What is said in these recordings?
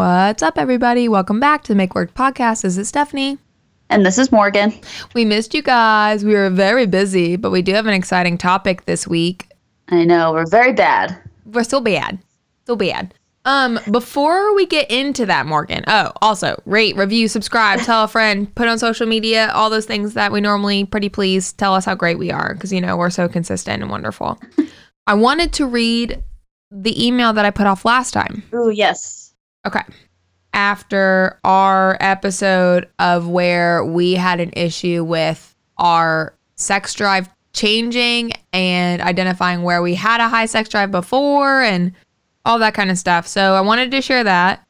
What's up, everybody? Welcome back to the Make Work podcast. This is Stephanie. And this is Morgan. We missed you guys. We were very busy, but we do have an exciting topic this week. I know, we're very bad. We're still bad. Still bad. Um, before we get into that, Morgan. Oh, also rate, review, subscribe, tell a friend, put on social media, all those things that we normally pretty please tell us how great we are because you know we're so consistent and wonderful. I wanted to read the email that I put off last time. Oh yes. Okay. After our episode of where we had an issue with our sex drive changing and identifying where we had a high sex drive before and all that kind of stuff. So I wanted to share that.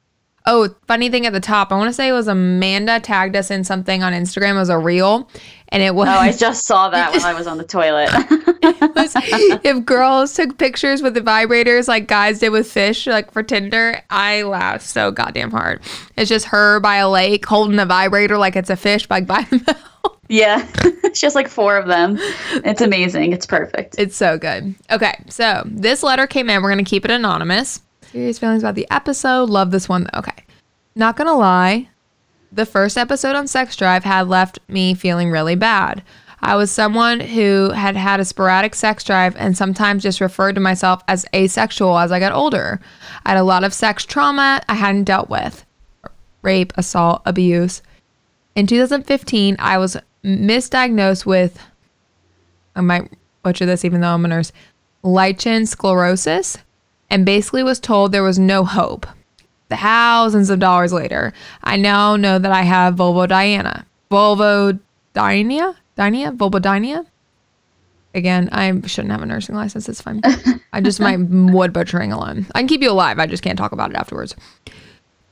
Oh, funny thing at the top, I want to say it was Amanda tagged us in something on Instagram. It was a reel, and it was. Oh, I just saw that when I was on the toilet. was, if girls took pictures with the vibrators like guys did with fish, like for Tinder, I laughed so goddamn hard. It's just her by a lake holding a vibrator like it's a fish, like by the mouth. Yeah, she has like four of them. It's amazing. It's perfect. It's so good. Okay, so this letter came in. We're gonna keep it anonymous. Serious feelings about the episode. Love this one. Okay, not gonna lie, the first episode on Sex Drive had left me feeling really bad. I was someone who had had a sporadic sex drive and sometimes just referred to myself as asexual as I got older. I had a lot of sex trauma I hadn't dealt with rape, assault, abuse. In 2015, I was misdiagnosed with, I might butcher this even though I'm a nurse, lichen sclerosis, and basically was told there was no hope. Thousands of dollars later, I now know that I have vulvodynia. Vulvodynia? Dynia? Vulvodynia? Again, I shouldn't have a nursing license. It's fine. I just my wood butchering alone. I can keep you alive. I just can't talk about it afterwards.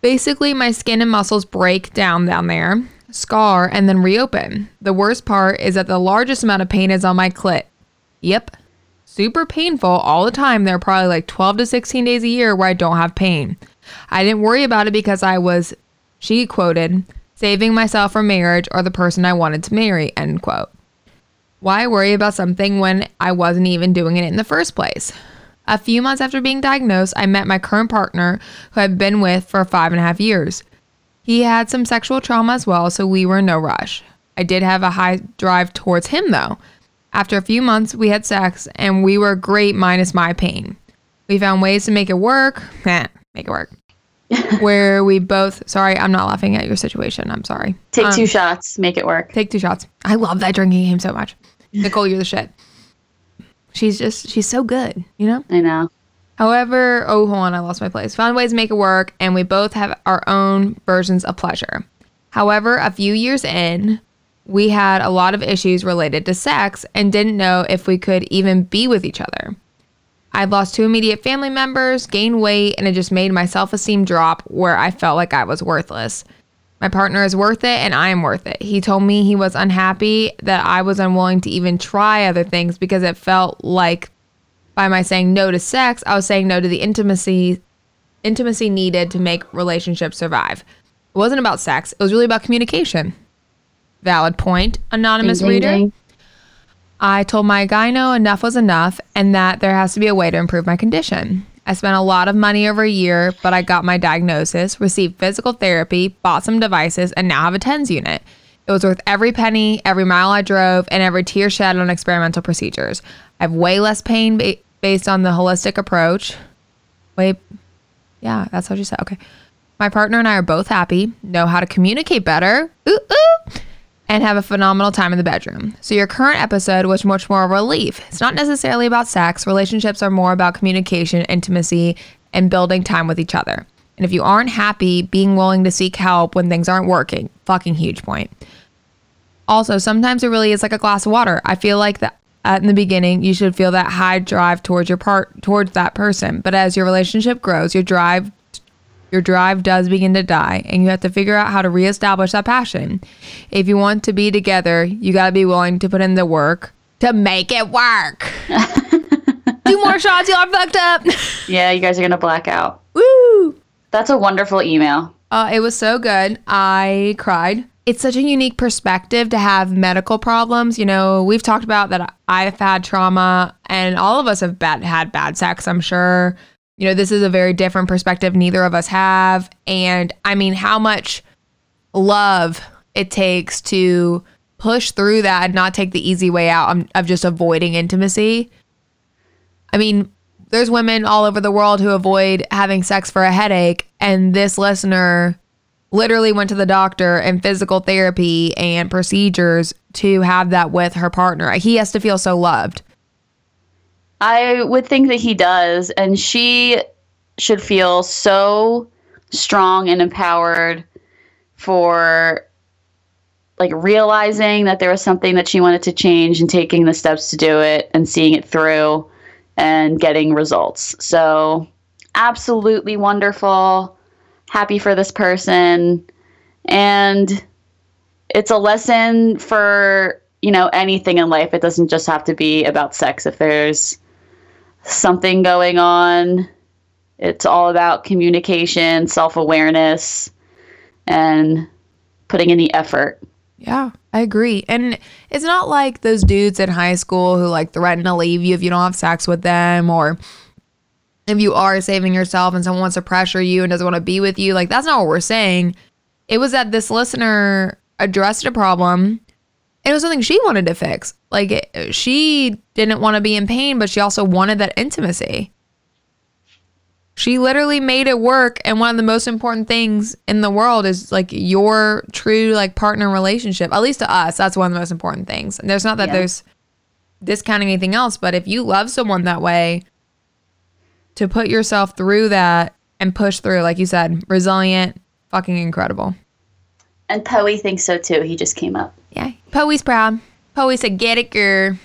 Basically, my skin and muscles break down down there, scar, and then reopen. The worst part is that the largest amount of pain is on my clit. Yep. Super painful all the time. There are probably like 12 to 16 days a year where I don't have pain. I didn't worry about it because I was, she quoted, saving myself for marriage or the person I wanted to marry, end quote. Why worry about something when I wasn't even doing it in the first place? A few months after being diagnosed, I met my current partner, who I've been with for five and a half years. He had some sexual trauma as well, so we were in no rush. I did have a high drive towards him, though. After a few months, we had sex, and we were great minus my pain. We found ways to make it work. make it work. where we both, sorry, I'm not laughing at your situation. I'm sorry. Take Um, two shots, make it work. Take two shots. I love that drinking game so much. Nicole, you're the shit. She's just, she's so good, you know? I know. However, oh, hold on, I lost my place. Found ways to make it work, and we both have our own versions of pleasure. However, a few years in, we had a lot of issues related to sex and didn't know if we could even be with each other. I'd lost two immediate family members, gained weight, and it just made my self esteem drop where I felt like I was worthless. My partner is worth it and I am worth it. He told me he was unhappy that I was unwilling to even try other things because it felt like by my saying no to sex, I was saying no to the intimacy intimacy needed to make relationships survive. It wasn't about sex, it was really about communication. Valid point, anonymous Ding, ding, reader. ding. I told my gyno enough was enough and that there has to be a way to improve my condition. I spent a lot of money over a year, but I got my diagnosis, received physical therapy, bought some devices, and now have a TENS unit. It was worth every penny, every mile I drove, and every tear shed on experimental procedures. I have way less pain ba- based on the holistic approach. Wait, yeah, that's what you said. Okay. My partner and I are both happy, know how to communicate better. Ooh, ooh and have a phenomenal time in the bedroom. So your current episode was much more a relief. It's not necessarily about sex. Relationships are more about communication, intimacy, and building time with each other. And if you aren't happy, being willing to seek help when things aren't working, fucking huge point. Also, sometimes it really is like a glass of water. I feel like that at in the beginning, you should feel that high drive towards your part towards that person. But as your relationship grows, your drive your drive does begin to die, and you have to figure out how to reestablish that passion. If you want to be together, you got to be willing to put in the work to make it work. Two more shots, y'all are fucked up. Yeah, you guys are gonna black out. Woo! That's a wonderful email. Uh, it was so good. I cried. It's such a unique perspective to have medical problems. You know, we've talked about that I've had trauma, and all of us have bad, had bad sex, I'm sure. You know, this is a very different perspective neither of us have. And I mean, how much love it takes to push through that and not take the easy way out um, of just avoiding intimacy. I mean, there's women all over the world who avoid having sex for a headache, and this listener literally went to the doctor and physical therapy and procedures to have that with her partner. He has to feel so loved. I would think that he does, and she should feel so strong and empowered for like realizing that there was something that she wanted to change and taking the steps to do it and seeing it through and getting results. So, absolutely wonderful. Happy for this person. And it's a lesson for, you know, anything in life. It doesn't just have to be about sex. If there's something going on. It's all about communication, self awareness, and putting in the effort. Yeah, I agree. And it's not like those dudes in high school who like threaten to leave you if you don't have sex with them or if you are saving yourself and someone wants to pressure you and doesn't want to be with you. Like, that's not what we're saying. It was that this listener addressed a problem it was something she wanted to fix. Like she didn't want to be in pain, but she also wanted that intimacy. She literally made it work and one of the most important things in the world is like your true like partner relationship. At least to us, that's one of the most important things. And there's not that yeah. there's discounting anything else, but if you love someone that way, to put yourself through that and push through, like you said, resilient, fucking incredible. And Poe thinks so too. He just came up. Yeah, Poe's proud. Poe said, "Get it, girl."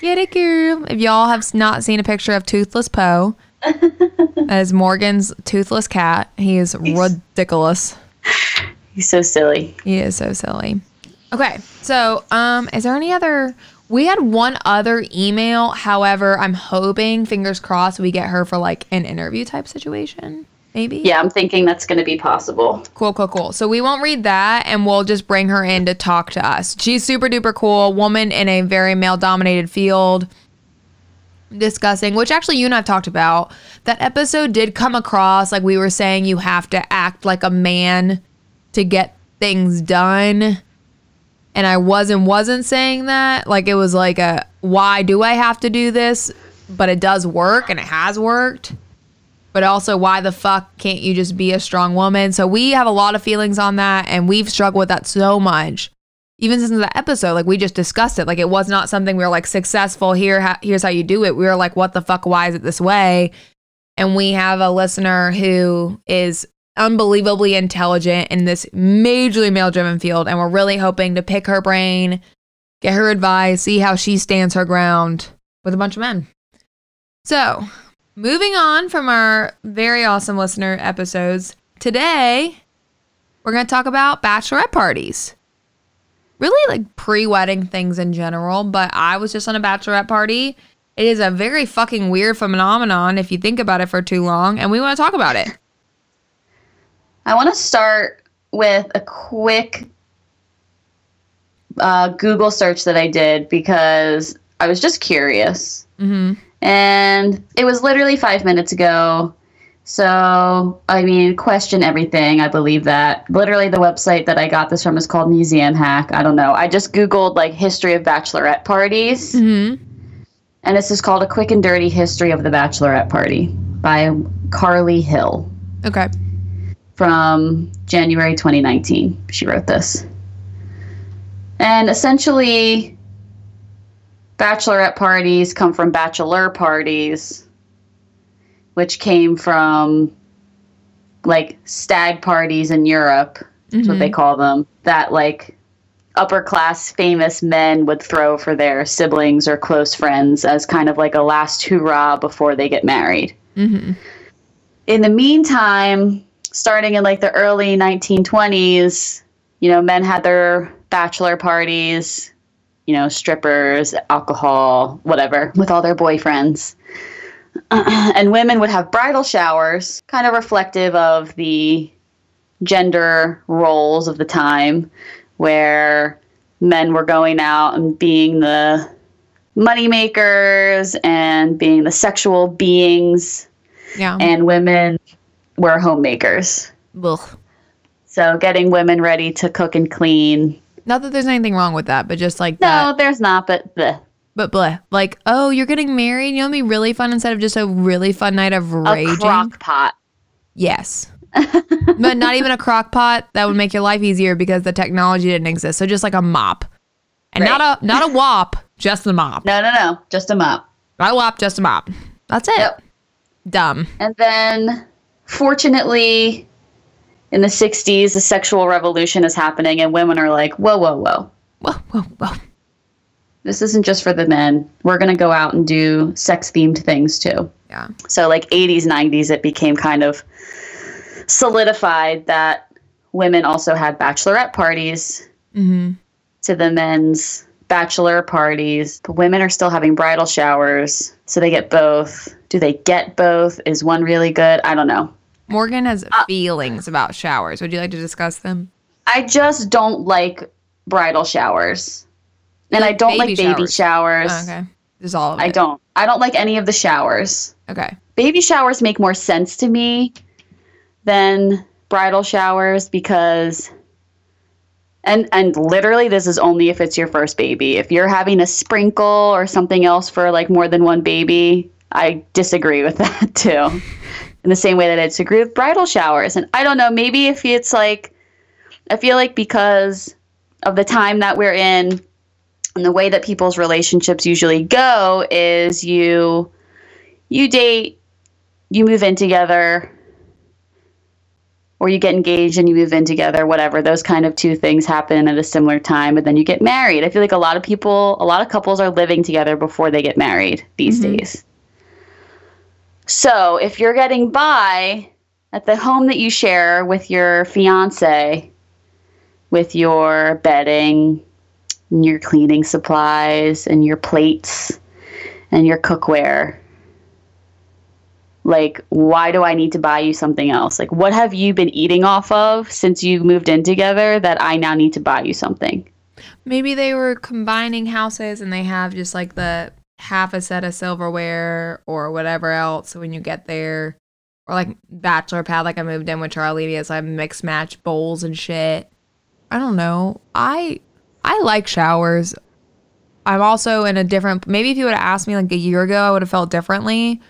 Get it, girl. If y'all have not seen a picture of Toothless Poe, as Morgan's toothless cat, he is he's, ridiculous. He's so silly. He is so silly. Okay, so um, is there any other? We had one other email. However, I'm hoping, fingers crossed, we get her for like an interview type situation maybe? Yeah, I'm thinking that's going to be possible. Cool, cool, cool. So we won't read that and we'll just bring her in to talk to us. She's super duper cool, woman in a very male dominated field discussing, which actually you and I've talked about. That episode did come across like we were saying you have to act like a man to get things done. And I wasn't wasn't saying that. Like it was like a why do I have to do this? But it does work and it has worked but also why the fuck can't you just be a strong woman? So we have a lot of feelings on that and we've struggled with that so much. Even since the episode, like we just discussed it. Like it was not something we were like successful here. Ha- here's how you do it. We were like, what the fuck? Why is it this way? And we have a listener who is unbelievably intelligent in this majorly male driven field. And we're really hoping to pick her brain, get her advice, see how she stands her ground with a bunch of men. So Moving on from our very awesome listener episodes, today we're going to talk about bachelorette parties. Really like pre wedding things in general, but I was just on a bachelorette party. It is a very fucking weird phenomenon if you think about it for too long, and we want to talk about it. I want to start with a quick uh, Google search that I did because I was just curious. Mm-hmm. And it was literally five minutes ago. So, I mean, question everything. I believe that. Literally, the website that I got this from is called Museum Hack. I don't know. I just Googled like history of bachelorette parties. Mm-hmm. And this is called A Quick and Dirty History of the Bachelorette Party by Carly Hill. Okay. From January 2019. She wrote this. And essentially, bachelorette parties come from bachelor parties, which came from like stag parties in Europe. That's mm-hmm. what they mm-hmm. call them. That like upper class famous men would throw for their siblings or close friends as kind of like a last hurrah before they get married. Mm-hmm. In the meantime, starting in like the early 1920s, you know, men had their bachelor parties you know, strippers, alcohol, whatever, with all their boyfriends. and women would have bridal showers, kind of reflective of the gender roles of the time, where men were going out and being the money makers and being the sexual beings, Yeah. and women were homemakers. Ugh. So getting women ready to cook and clean. Not that there's anything wrong with that, but just like No, that. there's not, but bleh. But bleh. Like, oh, you're getting married. You know, be really fun instead of just a really fun night of a raging. crock pot. Yes. but not even a crock pot that would make your life easier because the technology didn't exist. So just like a mop. And not a not a wop, just the mop. No, no, no, just a mop. Not a wop, just a mop. That's it. Yep. Dumb. And then, fortunately, in the 60s, the sexual revolution is happening, and women are like, whoa, whoa, whoa. Whoa, whoa, whoa. This isn't just for the men. We're going to go out and do sex themed things too. Yeah. So, like 80s, 90s, it became kind of solidified that women also had bachelorette parties Mm-hmm. to the men's bachelor parties. But women are still having bridal showers, so they get both. Do they get both? Is one really good? I don't know. Morgan has Uh, feelings about showers. Would you like to discuss them? I just don't like bridal showers. And I don't baby like baby showers. Oh, okay. There's all of it. I don't. I don't like any of the showers. Okay. Baby showers make more sense to me than bridal showers because and and literally this is only if it's your first baby. If you're having a sprinkle or something else for like more than one baby, I disagree with that too. In the same way that I disagree with bridal showers. And I don't know, maybe if it's like I feel like because of the time that we're in and the way that people's relationships usually go is you you date, you move in together, or you get engaged and you move in together, whatever. Those kind of two things happen at a similar time, and then you get married. I feel like a lot of people, a lot of couples are living together before they get married these mm-hmm. days. So if you're getting by at the home that you share with your fiance, with your bedding, and your cleaning supplies, and your plates, and your cookware, like why do i need to buy you something else? Like what have you been eating off of since you moved in together that i now need to buy you something? Maybe they were combining houses and they have just like the half a set of silverware or whatever else. When you get there, or like bachelor pad, like I moved in with Charlie, has like mixed match bowls and shit. I don't know. I I like showers. I'm also in a different. Maybe if you would have asked me like a year ago, I would have felt differently.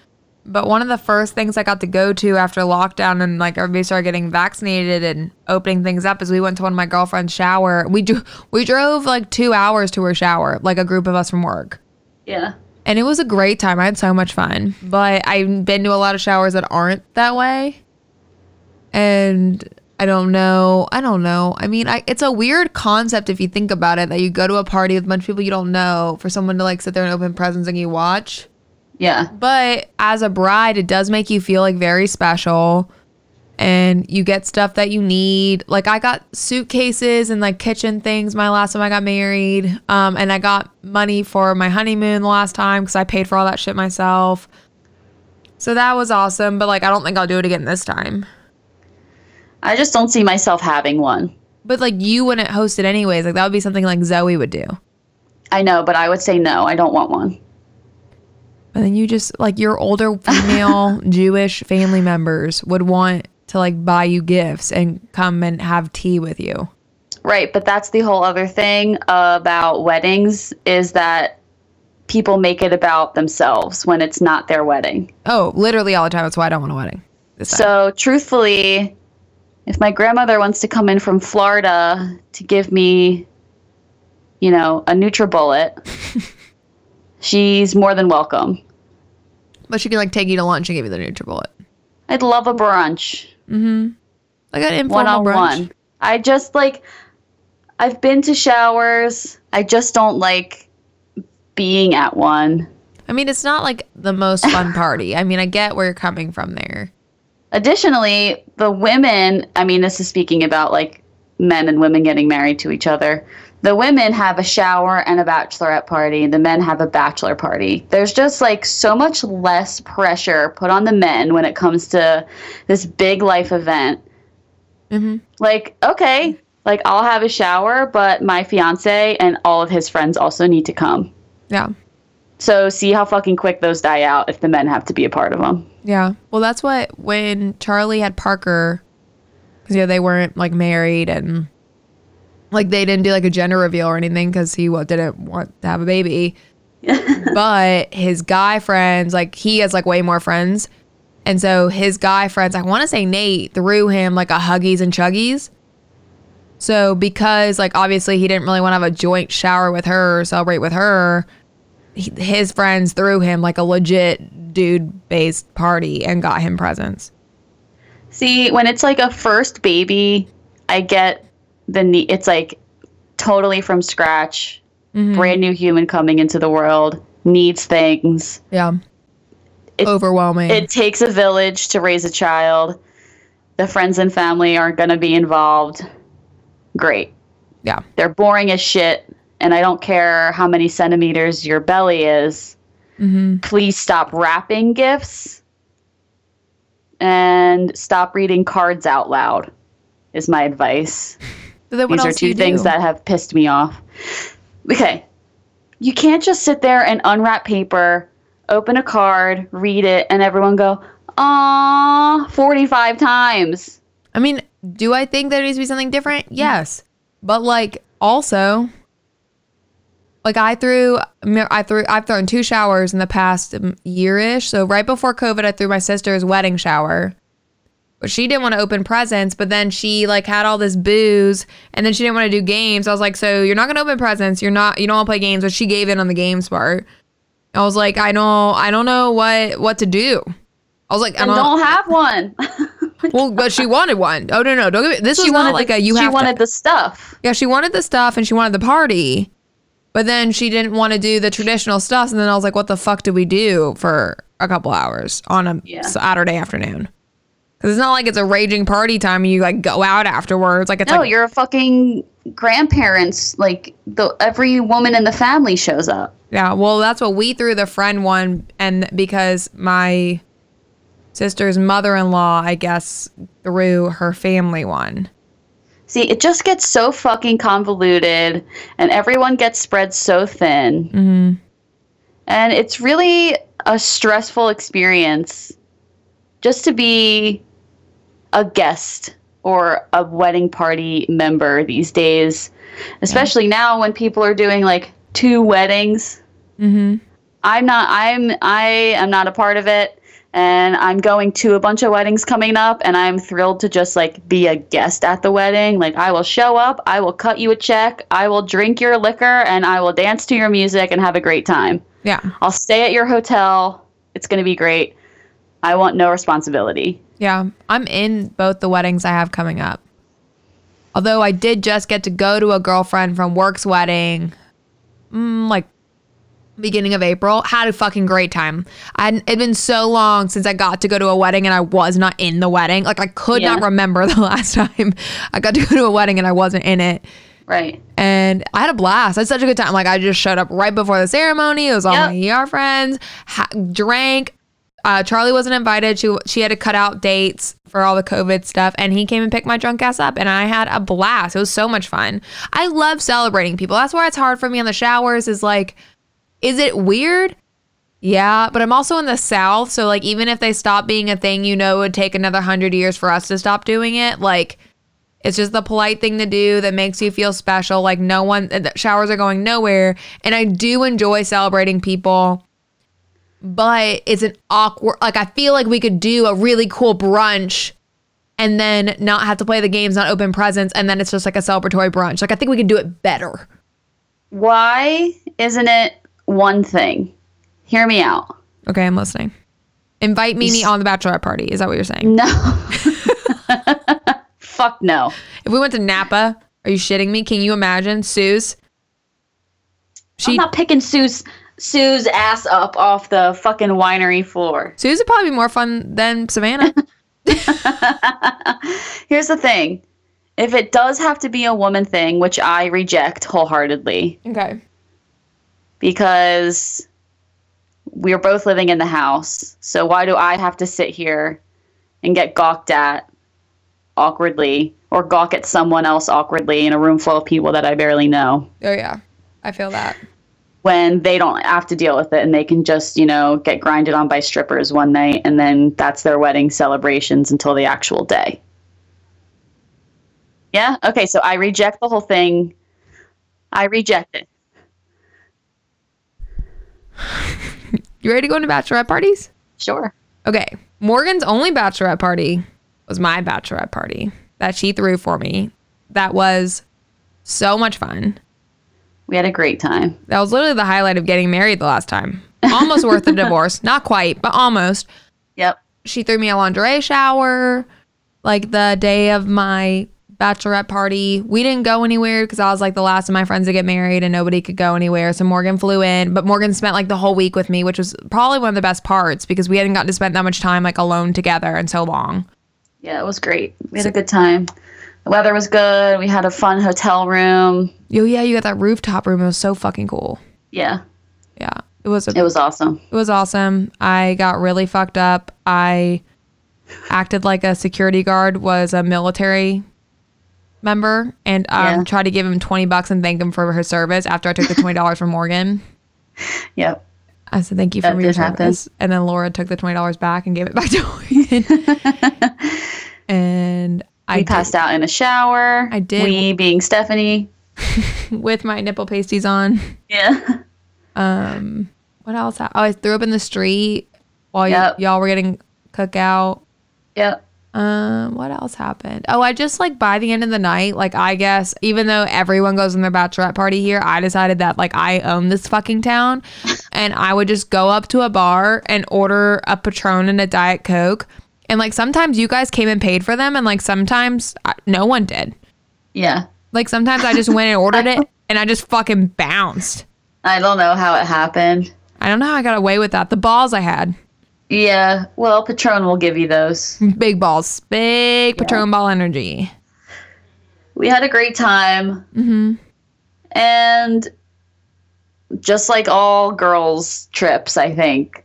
But one of the first things I got to go to after lockdown and like everybody started getting vaccinated and opening things up is we went to one of my girlfriend's shower. We do we drove like two hours to her shower, like a group of us from work. Yeah And it was a great time. I had so much fun. But I've been to a lot of showers that aren't that way. And I don't know. I don't know. I mean, I, it's a weird concept if you think about it that you go to a party with a bunch of people you don't know for someone to like sit there and open presents and you watch. yeah But as a bride, it does make you feel like very special. And you get stuff that you need. Like I got suitcases and like kitchen things my last time I got married. Um, and I got money for my honeymoon the last time because I paid for all that shit myself. So that was awesome. But like I don't think I'll do it again this time. i just don't see myself having one But like you wouldn't host it anyways. Like that would be something like Zoe would do. i know but i would say no i don't want one And then you just like your older female Jewish family members would want to like buy you gifts and come and have tea with you. right but that's the whole other thing about weddings is that people make it about themselves when it's not their wedding Oh, literally all the time. That's why I don't want a wedding. So, truthfully, if my grandmother wants to come in from Florida to give me, you know, a NutriBullet, she's more than welcome. But she can like take you to lunch and give you the NutriBullet. I'd love a brunch, Like an one informal one on brunch. one. I just like, I've been to showers. I just don't like being at one. I mean, it's not like the most fun party. I mean, I get where you're coming from there. Additionally, the women, I mean, this is speaking about like men and women getting married to each other. The women have a shower and a bachelorette party, the men have a bachelor party. There's just like so much less pressure put on the men when it comes to this big life event. Mhm. Like, okay, like I'll have a shower, but my fiance and all of his friends also need to come. Yeah. So see how fucking quick those die out if the men have to be a part of them. Yeah. Well, that's what when Charlie had Parker, because yeah, they weren't like married and like they didn't do like a gender reveal or anything because he what didn't want to have a baby. but his guy friends, like he has like way more friends, and so his guy friends, I want to say Nate threw him like a Huggies and Chuggies. So because like obviously he didn't really want to have a joint shower with her or celebrate with her, he, his friends threw him like a legit dude based party and got him presents. See, when it's like a first baby, I get the need. It's like totally from scratch, mm-hmm. brand new human coming into the world, needs things. Yeah. It- Overwhelming. It takes a village to raise a child. The friends and family aren't going to be involved. Great. yeah. They're boring as shit, and I don't care how many centimeters your belly is. Mm-hmm. Please stop wrapping gifts and stop reading cards out loud, is my advice. So then what These are two things do? that have pissed me off. Okay. You can't just sit there and unwrap paper, open a card, read it, and everyone go, "Aww," 45 times. I mean, do I think there needs to be something different? Yes. But like also like I threw I threw I've thrown two showers in the past year-ish. So right before COVID I threw my sister's wedding shower. But she didn't want to open presents, but then she like had all this booze and then she didn't want to do games. I was like, "So you're not going to open presents. You're not you don't want to play games." But she gave in on the games part. I was like, "I don't I don't know what what to do." I was like, "I don't, don't have one. well, but she wanted one. Oh no, no, don't get me. This was she not wanted like the, a you she wanted to. the stuff. yeah, she wanted the stuff and she wanted the party, but then she didn't want to do the traditional stuff. And then I was like, what the fuck do we do for a couple hours on a Yeah. Saturday afternoon? Because it's not like it's a raging party time and you like go out afterwards. Like it's No, like you're a fucking grandparents. Like the every woman in the family shows up. yeah. Well, that's what we threw the friend one, and because my sister's mother-in-law, I guess, threw her family one. See, it just gets so fucking convoluted, and everyone gets spread so thin. Mm-hmm. And it's really a stressful experience just to be a guest or a wedding party member these days, especially now when people are doing like two weddings. Mm-hmm. I'm not I'm I am not a part of it and I'm going to a bunch of weddings coming up and I'm thrilled to just like be a guest at the wedding. Like I will show up, I will cut you a check, I will drink your liquor and I will dance to your music and have a great time. Yeah. I'll stay at your hotel. It's going to be great. I want no responsibility. Yeah, I'm in both the weddings I have coming up. Although I did just get to go to a girlfriend from work's wedding, mm, like beginning of April. Had a fucking great time. I it'd been so long since I got to go to a wedding and I was not in the wedding. Like I could not remember the last time I got to go to a wedding and I wasn't in it. Right. And I had a blast. I had such a good time. Like I just showed up right before the ceremony. It was all Yep. my ER friends. Ha- drank. Uh, Charlie wasn't invited. She she had to cut out dates for all the COVID stuff, and he came and picked my drunk ass up, and I had a blast. It was so much fun. I love celebrating people. That's why it's hard for me on the showers. Is like, is it weird? Yeah, but I'm also in the South, so like even if they stop being a thing, you know, it would take another hundred years for us to stop doing it. Like, it's just the polite thing to do that makes you feel special. Like no one, showers are going nowhere, and I do enjoy celebrating people, but it's an awkward. Like I feel like we could do a really cool brunch. And then not have to play the games, not open presents, and then it's just like a celebratory brunch. Like I think we could do it better. Why isn't it one thing? Hear me out. Okay, I'm listening. Invite Mimi on the bachelorette party. Is that what you're saying? No. Fuck no. If we went to Napa, are you shitting me? Can you imagine Sue's? She, I'm not picking Sue's Sue's ass up off the fucking winery floor. Sue's would probably be more fun than Savannah. Here's the thing. If it does have to be a woman thing, which I reject wholeheartedly, okay. because we're both living in the house. So why do I have to sit here and get gawked at awkwardly or gawk at someone else awkwardly in a room full of people that I barely know? Oh yeah, I feel that. When they don't have to deal with it and they can just, you know, get grinded on by strippers one night and then that's their wedding celebrations until the actual day. Yeah? Okay, so I reject the whole thing. I reject it. You ready to go into bachelorette parties? Sure. Okay. Morgan's only bachelorette party was my bachelorette party that she threw for me. That was so much fun. We had a great time. That was literally the highlight of getting married the last time. Almost worth the divorce. Not quite, but almost. Yep. She threw me a lingerie shower like the day of my bachelorette party. We didn't go anywhere because I was like the last of my friends to get married and nobody could go anywhere. So Morgan flew in, but Morgan spent like the whole week with me, which was probably one of the best parts because we hadn't gotten to spend that much time like alone together in so long. Yeah, it was great. We had a good time. The weather was good. We had a fun hotel room. Yo, yeah, you got that rooftop room. It was so fucking cool. Yeah, Yeah, it was. A, it was awesome. It was awesome. I got really fucked up. I acted like a security guard was a military member and um, Yeah. tried to give him 20 bucks and thank him for his service after I took the $20 from Morgan. Yep. I said, thank you for That your did happen. service. And then Laura took the $20 back and gave it back to Morgan. and I We did- passed out in a shower. I did. We being Stephanie. with my nipple pasties on. Yeah. Um, what else? Oh, I threw up in the street while y- y'all were getting cookout. Yep. Um, what else happened? Oh, I just like by the end of the night, like I guess even though everyone goes on their bachelorette party here, I decided that like I own this fucking town, and I would just go up to a bar and order a Patron and a Diet Coke, and like sometimes you guys came and paid for them, and like sometimes I, no one did. Yeah. Like sometimes I just went and ordered it, and I just fucking bounced. I don't know how it happened. I don't know how I got away with that. The balls I had, Yeah. Well, Patron will give you those. big balls, big Patron ball energy. We had a great time. Mm-hmm. And just like all girls' trips, I think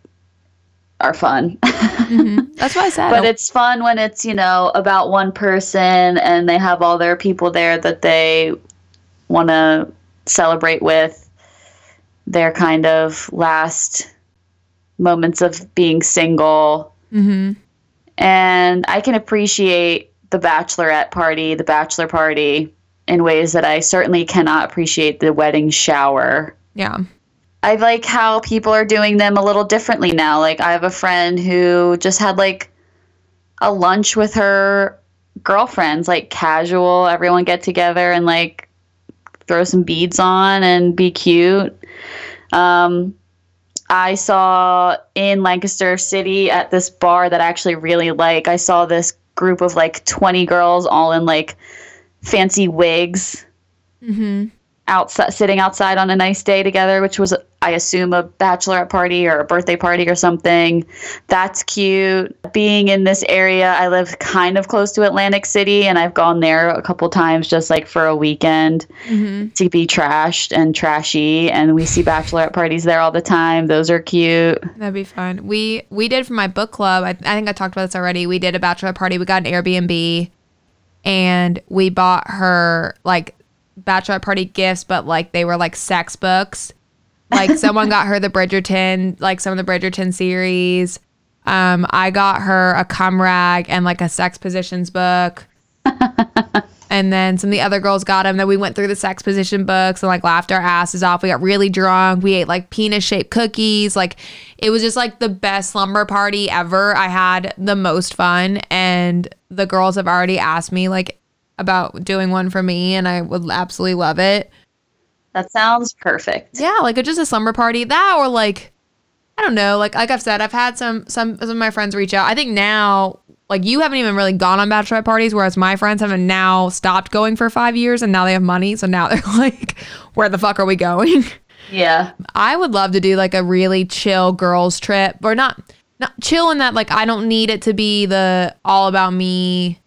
are fun. That's what I said. but it's fun when it's, you know, about one person and they have all their people there that they want to celebrate with their kind of last moments of being single. Mhm. And I can appreciate the bachelorette party, the bachelor party in ways that I certainly cannot appreciate the wedding shower. yeah. I like how people are doing them a little differently now. Like I have a friend who just had like a lunch with her girlfriends, like casual, everyone get together and like throw some beads on and be cute. Um, I saw in Lancaster City at this bar that I actually really like. I saw this group of like 20 girls all in like fancy wigs Mm-hmm. Outside sitting outside on a nice day together which was i assume a bachelorette party or a birthday party or something that's cute being in this area i live kind of close to atlantic city and i've gone there a couple times just like for a weekend Mm-hmm. to be trashed and trashy and we see bachelorette parties there all the time those are cute That'd be fun. We we did for my book club. I, I think I talked about this already. We did a bachelorette party. We got an Airbnb, and we bought her like bachelorette party gifts, but like they were like sex books. Like someone got her the Bridgerton, like some of the Bridgerton series. Um, I got her a cum rag and like a sex positions book. And then some of the other girls got them. Then we went through the sex position books and like laughed our asses off. We got really drunk. We ate like penis shaped cookies. Like it was just like the best slumber party ever. I had the most fun. And the girls have already asked me like about doing one for me. And I would absolutely love it. that sounds perfect Yeah, like a, just a slumber party. That or like I don't know. Like like I've said, I've had some some some of my friends reach out. I think now like you haven't even really gone on bachelorette parties, whereas my friends haven't now stopped going for five years and now they have money. So now they're like, where the fuck are we going? yeah I would love to do like a really chill girls trip or not not chill in that like I don't need it to be the all about me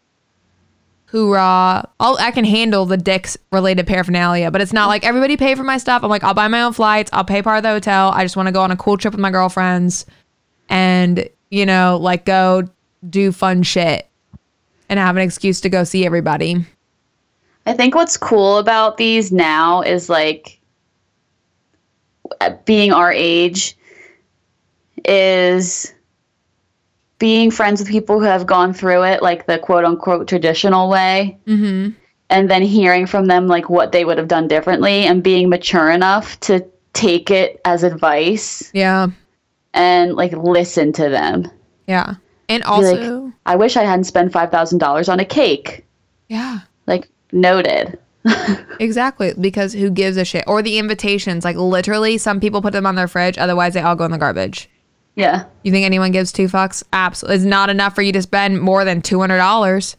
hoorah. I'll, I can handle the dicks related paraphernalia, but it's not like everybody pay for my stuff. I'm like, I'll buy my own flights. I'll pay part of the hotel. I just want to go on a cool trip with my girlfriends and, you know, like go do fun shit and have an excuse to go see everybody. I think what's cool about these now is like being our age is being friends with people who have gone through it like the quote unquote traditional way Mm-hmm. and then hearing from them like what they would have done differently and being mature enough to take it as advice Yeah. and like listen to them. Yeah. And Be like, also, I wish I hadn't spent $5,000 on a cake. yeah. Like noted. Exactly, because who gives a shit? Or the invitations, like literally, some people put them on their fridge, otherwise they all go in the garbage. Yeah. You think anyone gives two fucks? Absolutely, it's not enough for you to spend more than two hundred dollars.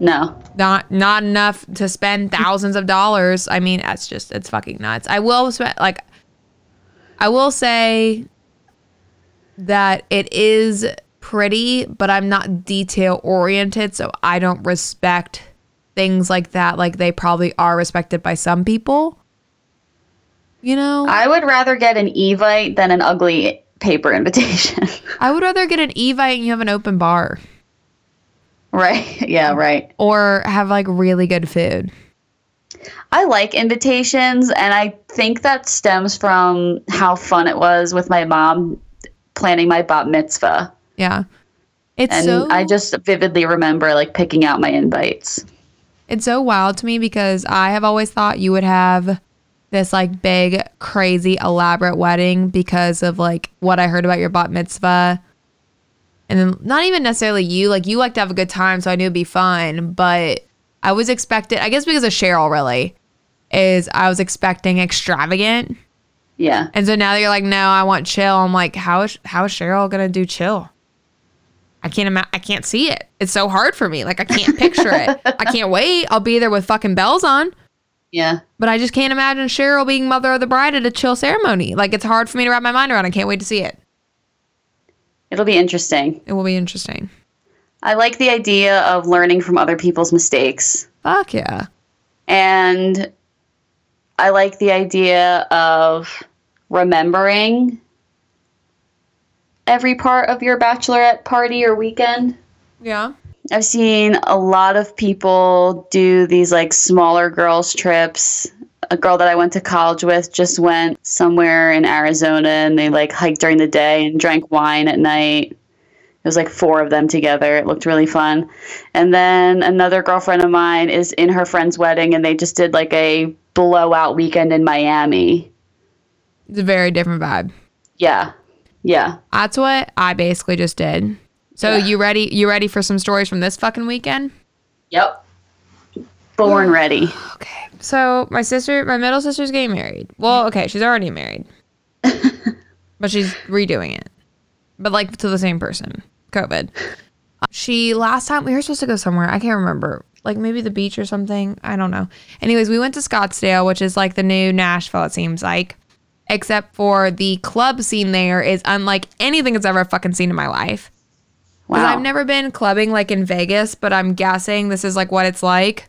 No. Not not enough to spend thousands of dollars. I mean, that's just it's fucking nuts. I will spend like, I will say that it is pretty, but I'm not detail oriented, so I don't respect things like that. Like they probably are respected by some people. You know, I would rather get an Evite than an ugly paper invitation. I would rather get an Evite and you have an open bar, right? Yeah, right. or have like really good food. I like invitations, and I think that stems from how fun it was with my mom planning my bat mitzvah. Yeah, it's And so I just vividly remember like picking out my invites. It's so wild to me because I have always thought you would have this like big, crazy, elaborate wedding because of like what I heard about your bat mitzvah. And then not even necessarily you, like you like to have a good time, so I knew it'd be fun. But I was expecting I guess because of Cheryl, really, is I was expecting extravagant. Yeah. And so now that you're like, no, I want chill. I'm like, how is how is Cheryl gonna do chill? I can't ima- I can't see it. It's so hard for me. Like I can't picture it. I can't wait. I'll be there with fucking bells on. Yeah. But I just can't imagine Cheryl being mother of the bride at a chill ceremony. Like it's hard for me to wrap my mind around. I can't wait to see it. It'll be interesting. It will be interesting. I like the idea of learning from other people's mistakes. Fuck yeah. And I like the idea of remembering every part of your bachelorette party or weekend. Yeah. I've seen a lot of people do these like smaller girls' trips. A girl that I went to college with just went somewhere in Arizona and they like hiked during the day and drank wine at night. It was like four of them together. It looked really fun. And then another girlfriend of mine is in her friend's wedding and they just did like a blowout weekend in Miami. It's a very different vibe. Yeah. Yeah. That's what I basically just did. So Yeah. you ready you ready for some stories from this fucking weekend? Yep. Born ready. Okay. So my sister, my middle sister's getting married. Well, mm-hmm. okay, she's already married, but she's redoing it, but like to the same person. COVID. She last time we were supposed to go somewhere. I can't remember. Like maybe the beach or something. I don't know. Anyways, we went to Scottsdale, which is like the new Nashville. It seems like, except for the club scene there is unlike anything I've ever fucking seen in my life. Wow. I've never been clubbing like in Vegas, but I'm guessing this is like what it's like.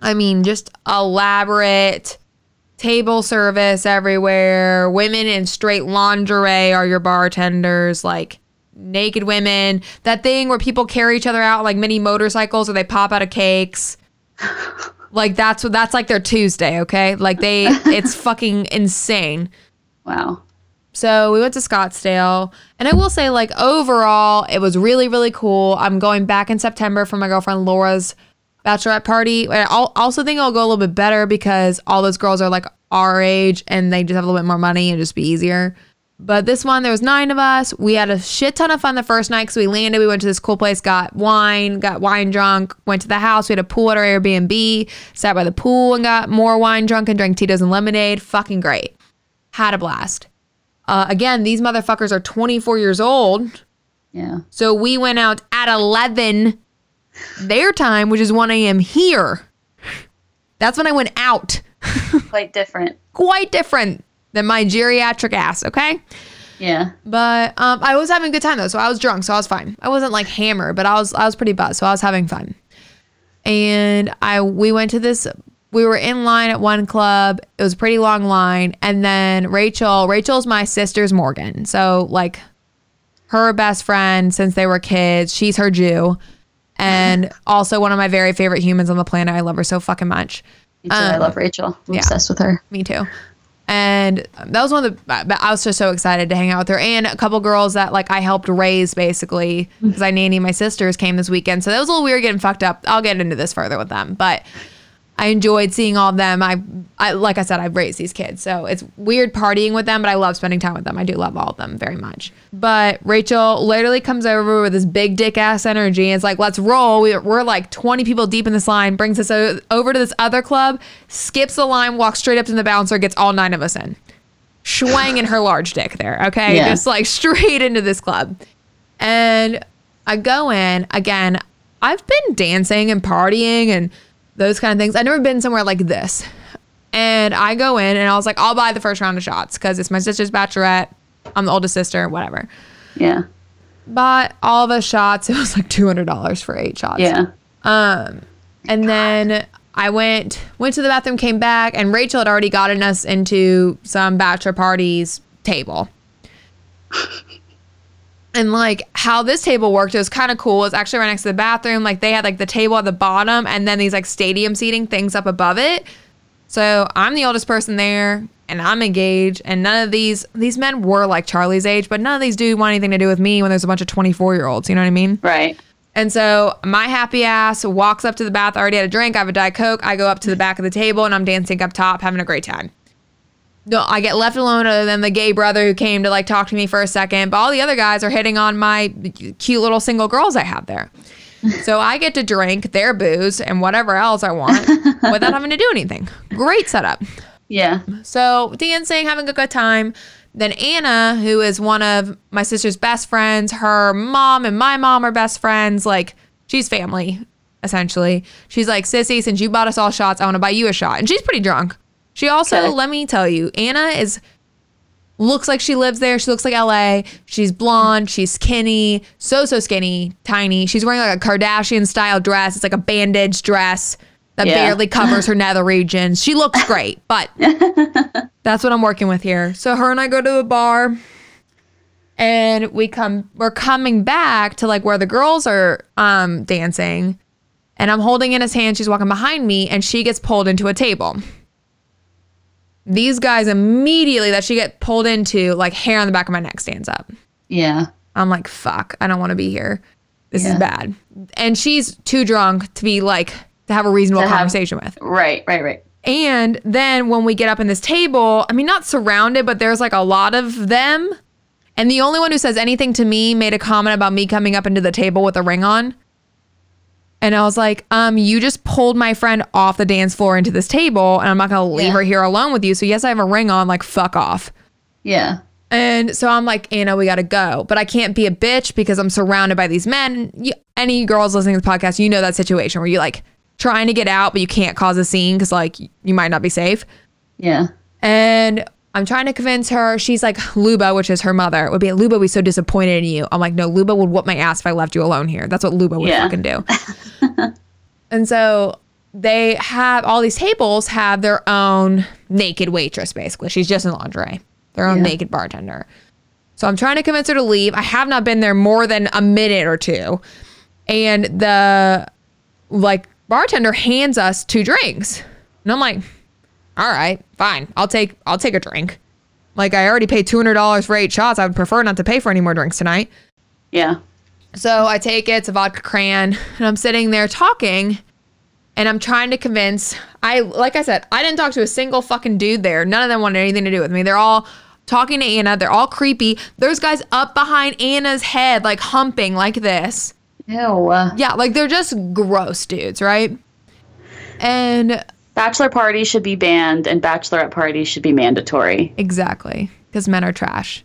I mean, just elaborate table service everywhere. Women in straight lingerie are your bartenders, like naked women. That thing where people carry each other out like mini motorcycles or they pop out of cakes. like that's what that's like their Tuesday, okay? Like they it's fucking insane. Wow. So we went to Scottsdale, and I will say, like overall, it was really, really cool. I'm going back in September for my girlfriend Laura's bachelorette party. I also think it'll go a little bit better because all those girls are like our age, and they just have a little bit more money and just be easier. But this one, there was nine of us. We had a shit ton of fun the first night because we landed. We went to this cool place, got wine, got wine drunk, went to the house. We had a pool at our Airbnb, sat by the pool and got more wine drunk and drank Tito's and lemonade. Fucking great. Had a blast. Uh, again, these motherfuckers are 24 years old. Yeah. So we went out at 11 their time, which is 1 a.m. here. That's when I went out. Quite different. Quite different than my geriatric ass, okay? Yeah. But um, I was having a good time though, so I was drunk, so I was fine. I wasn't like hammered, but I was I was pretty buzzed, so I was having fun. And I we went to this. We were in line at one club. It was a pretty long line, and then Rachel. Rachel's my sister's Morgan, so like her best friend since they were kids. She's her Jew, and also one of my very favorite humans on the planet. I love her so fucking much. Me too. I Um, love Rachel. I'm yeah. obsessed with her. Me too. And that was one of the, I was just so excited to hang out with her. And a couple girls that like I helped raise basically because I nanny my sisters came this weekend. So that was a little weird getting fucked up. I'll get into this further with them. But I enjoyed seeing all of them. I, I like I said, I've raised these kids, so it's weird partying with them, but I love spending time with them. I do love all of them very much. But Rachel literally comes over with this big dick ass energy. And it's like, let's roll. We, we're like 20 people deep in this line. Brings us o- over to this other club, skips the line, walks straight up to the bouncer, gets all nine of us in, swanging her large dick there. Okay, Yeah. just like straight into this club, and I go in again. I've been dancing and partying and those kind of things. I've never been somewhere like this. And I go in and I was like, I'll buy the first round of shots because it's my sister's bachelorette. I'm the oldest sister, whatever. Yeah. Bought all the shots. It was like $200 for eight shots. Yeah. Um, and then I went went to the bathroom, came back, and Rachel had already gotten us into some bachelor parties table. And like how this table worked it was kind of cool. It was actually right next to the bathroom. Like they had like the table at the bottom and then these like stadium seating things up above it. So I'm the oldest person there and I'm engaged and none of these these men were like Charlie's age, but none of these dudes want anything to do with me when there's a bunch of 24 year olds. You know what I mean? Right. And so my happy ass walks up to the bath. I already had a drink. I have a Diet Coke. I go up to the back of the table and I'm dancing up top, having a great time. No, I get left alone other than the gay brother who came to like talk to me for a second. But all the other guys are hitting on my cute little single girls I have there. So I get to drink their booze and whatever else I want without having to do anything. Great setup. Yeah. So dancing, having a good time. Then Anna, who is one of my sister's best friends, her mom and my mom are best friends. Like she's family, essentially. She's like, Sissy, since you bought us all shots, I want to buy you a shot. And she's pretty drunk. She also, Okay. let me tell you, Anna is looks like she lives there. She looks like LA. She's blonde. She's skinny, so so skinny, tiny. She's wearing like a Kardashian style dress. It's like a bandage dress that Yeah. barely covers her nether regions. She looks great, but that's what I'm working with here. So her and I go to a bar and we come we're coming back to like where the girls are um dancing and I'm holding in his hand, she's walking behind me and she gets pulled into a table. These guys immediately that she get pulled into, like hair on the back of my neck stands up. Yeah. I'm like, fuck, I don't want to be here. This is bad. And she's too drunk to be like to have a reasonable have- conversation with. Right. Right. Right. And then when we get up in this table, I mean, not surrounded, but there's like a lot of them. And the only one who says anything to me made a comment about me coming up into the table with a ring on. And I was like, um, you just pulled my friend off the dance floor into this table, and I'm not gonna leave Yeah. her here alone with you. So yes, I have a ring on, like fuck off. Yeah. And so I'm like, Anna, we gotta go. But I can't be a bitch because I'm surrounded by these men. You, any girls listening to the podcast, you know that situation where you like trying to get out, but you can't cause a scene because like you might not be safe. Yeah. And I'm trying to convince her. She's like, Luba, which is her mother, would be like, Luba, we so disappointed in you. I'm like, no, Luba would whoop my ass if I left you alone here. That's what Luba would Yeah. fucking do. and so they have all these tables have their own naked waitress, basically. She's just in lingerie, their own Yeah. naked bartender. So I'm trying to convince her to leave. I have not been there more than a minute or two. And the like bartender hands us two drinks. And I'm like, all right, fine. I'll take I'll take a drink. Like I already paid two hundred dollars for eight shots. I would prefer not to pay for any more drinks tonight. Yeah. So I take it, it's a vodka cran, and I'm sitting there talking, and I'm trying to convince I like I said, I didn't talk to a single fucking dude there. None of them wanted anything to do with me. They're all talking to Anna, they're all creepy. There's guys up behind Anna's head, like humping like this. Ew. Yeah, like they're just gross dudes, right? And bachelor parties should be banned, and bachelorette parties should be mandatory. exactly, because men are trash.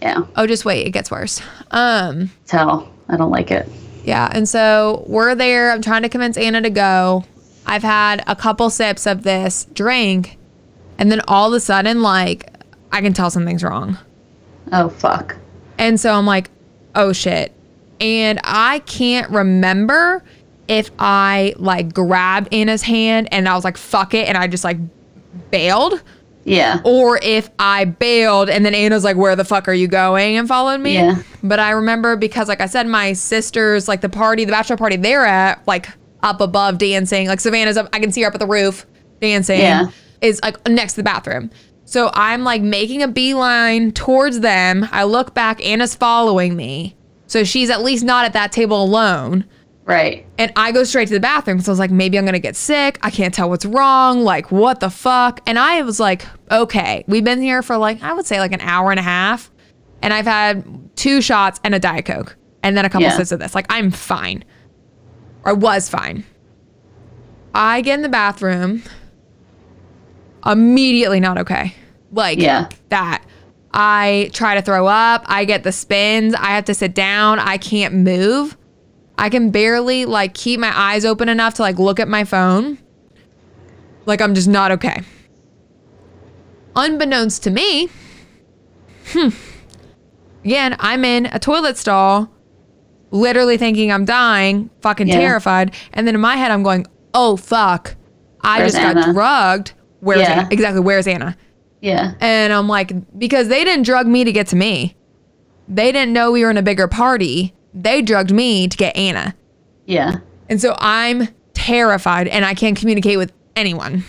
Yeah. Oh, just wait, it gets worse. Um, Tell. I don't like it. yeah, and so we're there. I'm trying to convince Anna to go. I've had a couple sips of this drink, and then all of a sudden, like, I can tell something's wrong. Oh fuck. And so I'm like, oh shit. And I can't remember if I like grabbed Anna's hand and I was like, fuck it. And I just like bailed. Yeah. Or if I bailed and then Anna's like, where the fuck are you going? And followed me. Yeah. But I remember because, like I said, my sisters, like the party, the bachelor party they're at, like up above dancing. Like Savannah's up, I can see her up at the roof dancing. Yeah. Is like next to the bathroom. So I'm like making a beeline towards them. I look back, Anna's following me. So she's at least not at that table alone. Right. And I go straight to the bathroom. So I was like, maybe I'm going to get sick. I can't tell what's wrong. Like, what the fuck? And I was like, okay, we've been here for like, I would say like an hour and a half. And I've had two shots and a Diet Coke and then a couple Yeah. sips of this. Like, I'm fine. Or I was fine. I get in the bathroom, immediately not okay. Like, Yeah. that. I try to throw up. I get the spins. I have to sit down. I can't move. I can barely like keep my eyes open enough to like look at my phone. Like I'm just not okay. Unbeknownst to me, hmm, again, I'm in a toilet stall, literally thinking I'm dying, fucking Yeah. terrified. And then in my head, I'm going, oh, fuck. I Where's just got Anna? drugged. Where's Yeah. Anna? Exactly. Where's Anna? Yeah. And I'm like, because they didn't drug me to get to me. They didn't know we were in a bigger party. They drugged me to get Anna. Yeah. And so I'm terrified and I can't communicate with anyone.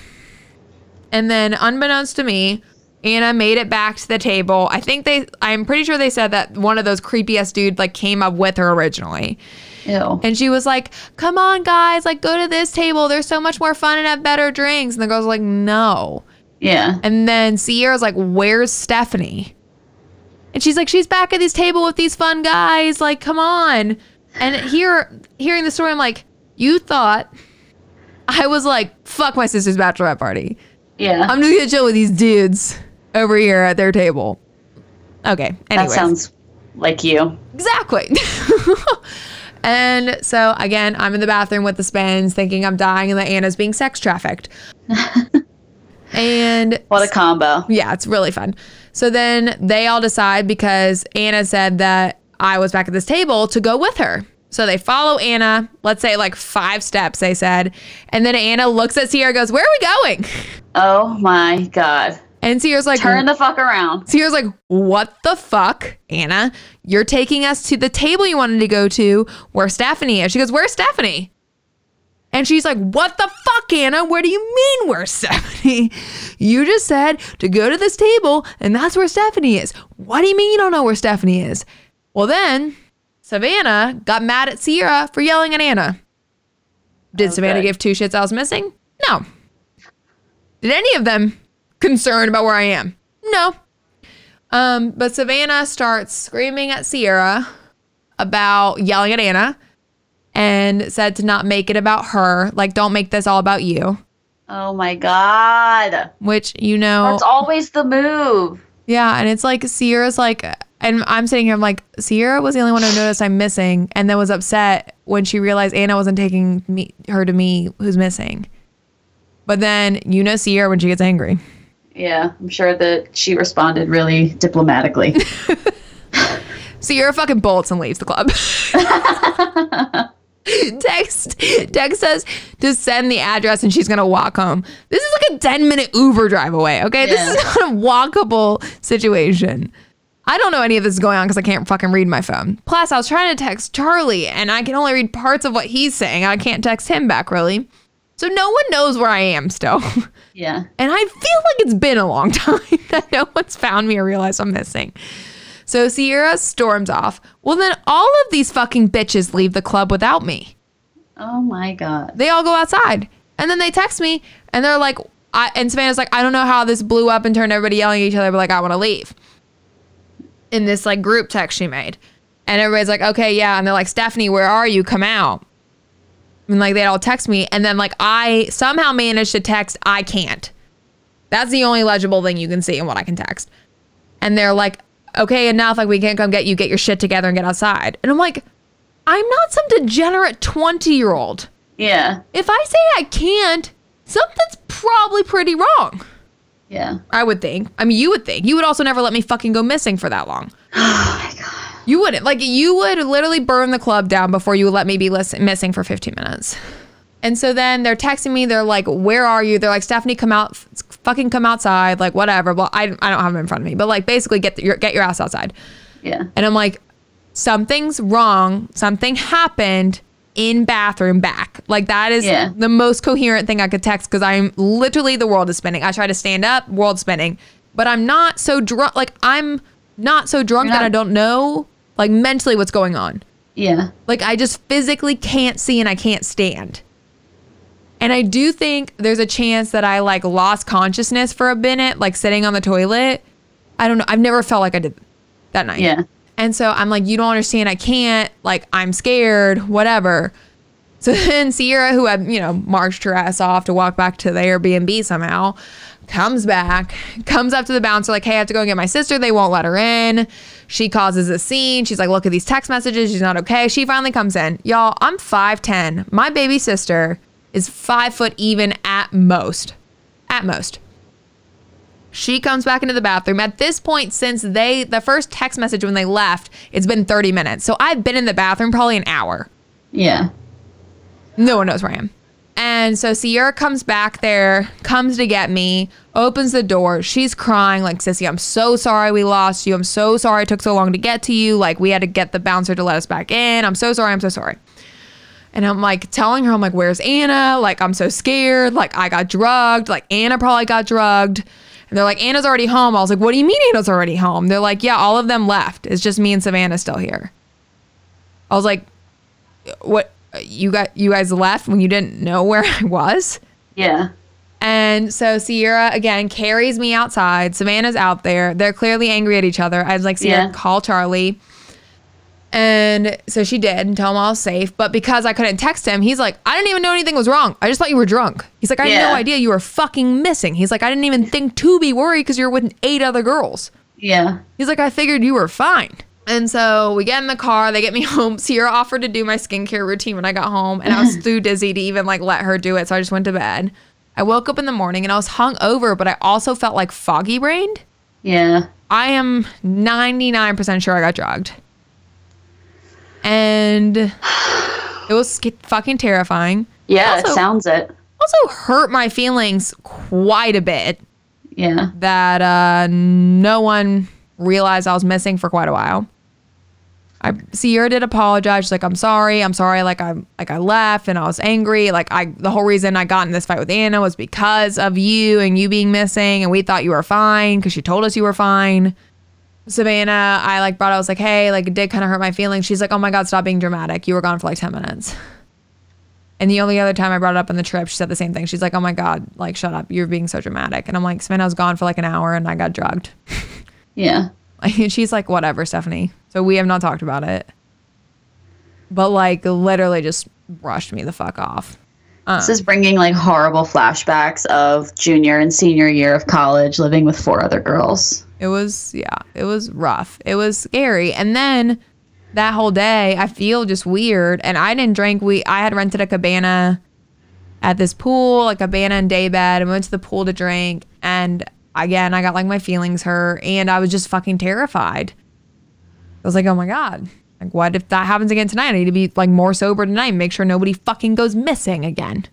And then, unbeknownst to me, Anna made it back to the table. I think they, I'm pretty sure they said that one of those creepy ass dude like came up with her originally. Ew. And she was like, come on, guys, like go to this table. There's so much more fun and have better drinks. And the girl's like, no. Yeah. And then Sierra's like, Where's Stephanie? And she's like, She's back at this table with these fun guys. Like, come on. And here, hearing the story, I'm like, You thought I was like, Fuck my sister's bachelorette party. Yeah. I'm just gonna chill with these dudes over here at their table. Okay. that Anyways. sounds like you. Exactly. and so again, I'm in the bathroom with the spins, thinking I'm dying and that Anna's being sex trafficked. and What a combo. yeah, it's really fun. So then they all decide because Anna said that I was back at this table to go with her. So they follow Anna, let's say like five steps, they said. And then Anna looks at Sierra and goes, Where are we going? Oh my god. And Sierra's like, Turn the fuck around. Sierra's like, What the fuck, Anna? You're taking us to the table you wanted to go to where Stephanie is. She goes, Where's Stephanie? And she's like, What the fuck, Anna? Where do you mean we're Stephanie? You just said to go to this table and that's where Stephanie is. What do you mean you don't know where Stephanie is? Well, then Savannah got mad at Sierra for yelling at Anna. Did Oh, Savannah give two shits I was missing? No. Did any of them concerned about where I am? No. Um, but Savannah starts screaming at Sierra about yelling at Anna and said to not make it about her. Like, don't make this all about you. Oh my god. Which, you know, That's always the move. yeah. And it's like Sierra's like, and I'm sitting here, I'm like, Sierra was the only one who noticed I'm missing and then was upset when she realized Anna wasn't taking me, her to me who's missing. But then, you know, Sierra when she gets angry. Yeah, I'm sure that she responded really diplomatically. Sierra fucking bolts and leaves the club. text text says to send the address and she's gonna walk home. This is like a 10 minute Uber drive away, okay? This is not a walkable situation. I don't know any of this is going on because I can't fucking read my phone. Plus, I was trying to text Charlie and I can only read parts of what he's saying. I can't text him back really. So no one knows where I am still. yeah. And I feel like it's been a long time that no one's found me or realized I'm missing. So Sierra storms off. Well, then all of these fucking bitches leave the club without me. Oh my god. They all go outside. And then they text me and they're like, I, and Savannah's like, I don't know how this blew up and turned everybody yelling at each other, but like, I want to leave. In this like group text she made. And everybody's like, okay, yeah. And they're like, Stephanie, where are you? Come out. And like, they'd all text me. And then like, I somehow managed to text, I can't. That's the only legible thing you can see in what I can text. And they're like, okay, enough. Like, we can't come get you. Get your shit together and get outside. And I'm like, I'm not some degenerate 20 year old. Yeah. If I say I can't, something's probably pretty wrong. Yeah. I would think. I mean, you would think. You would also never let me fucking go missing for that long. Oh my god. You wouldn't. Like, you would literally burn the club down before you would let me be listen- missing for 15 minutes. And so then they're texting me. They're like, "Where are you?" They're like, "Stephanie, come out, fucking come outside." Like, whatever. Well, I, I don't have them in front of me, but like, basically, get the, your get your ass outside. Yeah. And I'm like, something's wrong. Something happened in bathroom back. Like that is Yeah. the most coherent thing I could text because I'm literally the world is spinning. I try to stand up, world spinning. but I'm not so drunk. Like I'm not so drunk You're that I don't know like mentally what's going on. Yeah. Like I just physically can't see and I can't stand. And I do think there's a chance that I like lost consciousness for a minute, like sitting on the toilet. I don't know. I've never felt like I did that night. Yeah. And so I'm like, you don't understand. I can't. Like, I'm scared, whatever. So then Sierra, who had, you know, marched her ass off to walk back to the Airbnb somehow, comes back, comes up to the bouncer, like, hey, I have to go and get my sister. They won't let her in. She causes a scene. She's like, look at these text messages. She's not okay. She finally comes in. Y'all, I'm 5'10. My baby sister is five foot even at most. At most. She comes back into the bathroom. At this point, since they, the first text message when they left, it's been 30 minutes. So I've been in the bathroom probably an hour. Yeah. No one knows where I am. And so Sierra comes back there, comes to get me, opens the door. She's crying, like, Sissy, I'm so sorry we lost you. I'm so sorry it took so long to get to you. Like, we had to get the bouncer to let us back in. I'm so sorry. I'm so sorry. And I'm like telling her, I'm like, where's Anna? Like, I'm so scared. Like, I got drugged. Like, Anna probably got drugged. And they're like, Anna's already home. I was like, what do you mean Anna's already home? They're like, yeah, all of them left. It's just me and Savannah still here. I was like, what? You got you guys left when you didn't know where I was? Yeah. And so Sierra again carries me outside. Savannah's out there. They're clearly angry at each other. I was like, Sierra, Yeah. call Charlie. And so she did and tell him I was safe. But because I couldn't text him, he's like, I didn't even know anything was wrong. I just thought you were drunk. He's like, I had no idea you were fucking missing. He's like, I didn't even think to be worried because you're with eight other girls. Yeah. He's like, I figured you were fine. And so we get in the car, they get me home. Sierra offered to do my skincare routine when I got home, and I was too dizzy to even like let her do it. So I just went to bed. I woke up in the morning and I was hung over, but I also felt like foggy brained. Yeah. I am 99% sure I got drugged. And it was fucking terrifying. Yeah. Also- it sounds it. Also hurt my feelings quite a bit Yeah. that uh, no one realized I was missing for quite a while. I Sierra did apologize. She's like, "I'm sorry. I'm sorry. Like I like I left and I was angry. Like I the whole reason I got in this fight with Anna was because of you and you being missing, and we thought you were fine because she told us you were fine." Savannah, I like brought. I was like, "Hey, like it did kind of hurt my feelings." She's like, "Oh my god, stop being dramatic. You were gone for like ten minutes." And the only other time I brought it up on the trip, she said the same thing. She's like, "Oh my god, like shut up. You're being so dramatic." And I'm like, "Savannah, I was gone for like an hour and I got drugged." Yeah. And she's like, whatever, Stephanie. So we have not talked about it. But like literally just brushed me the fuck off. Uh. This is bringing like horrible flashbacks of junior and senior year of college living with four other girls. It was, yeah, it was rough. It was scary. And then that whole day, I feel just weird. And I didn't drink. We, I had rented a cabana at this pool, like a cabana and day bed, and we went to the pool to drink. And again, I got like my feelings hurt, and I was just fucking terrified. I was like, oh my god, like what if that happens again tonight? I need to be like more sober tonight, make sure nobody fucking goes missing again.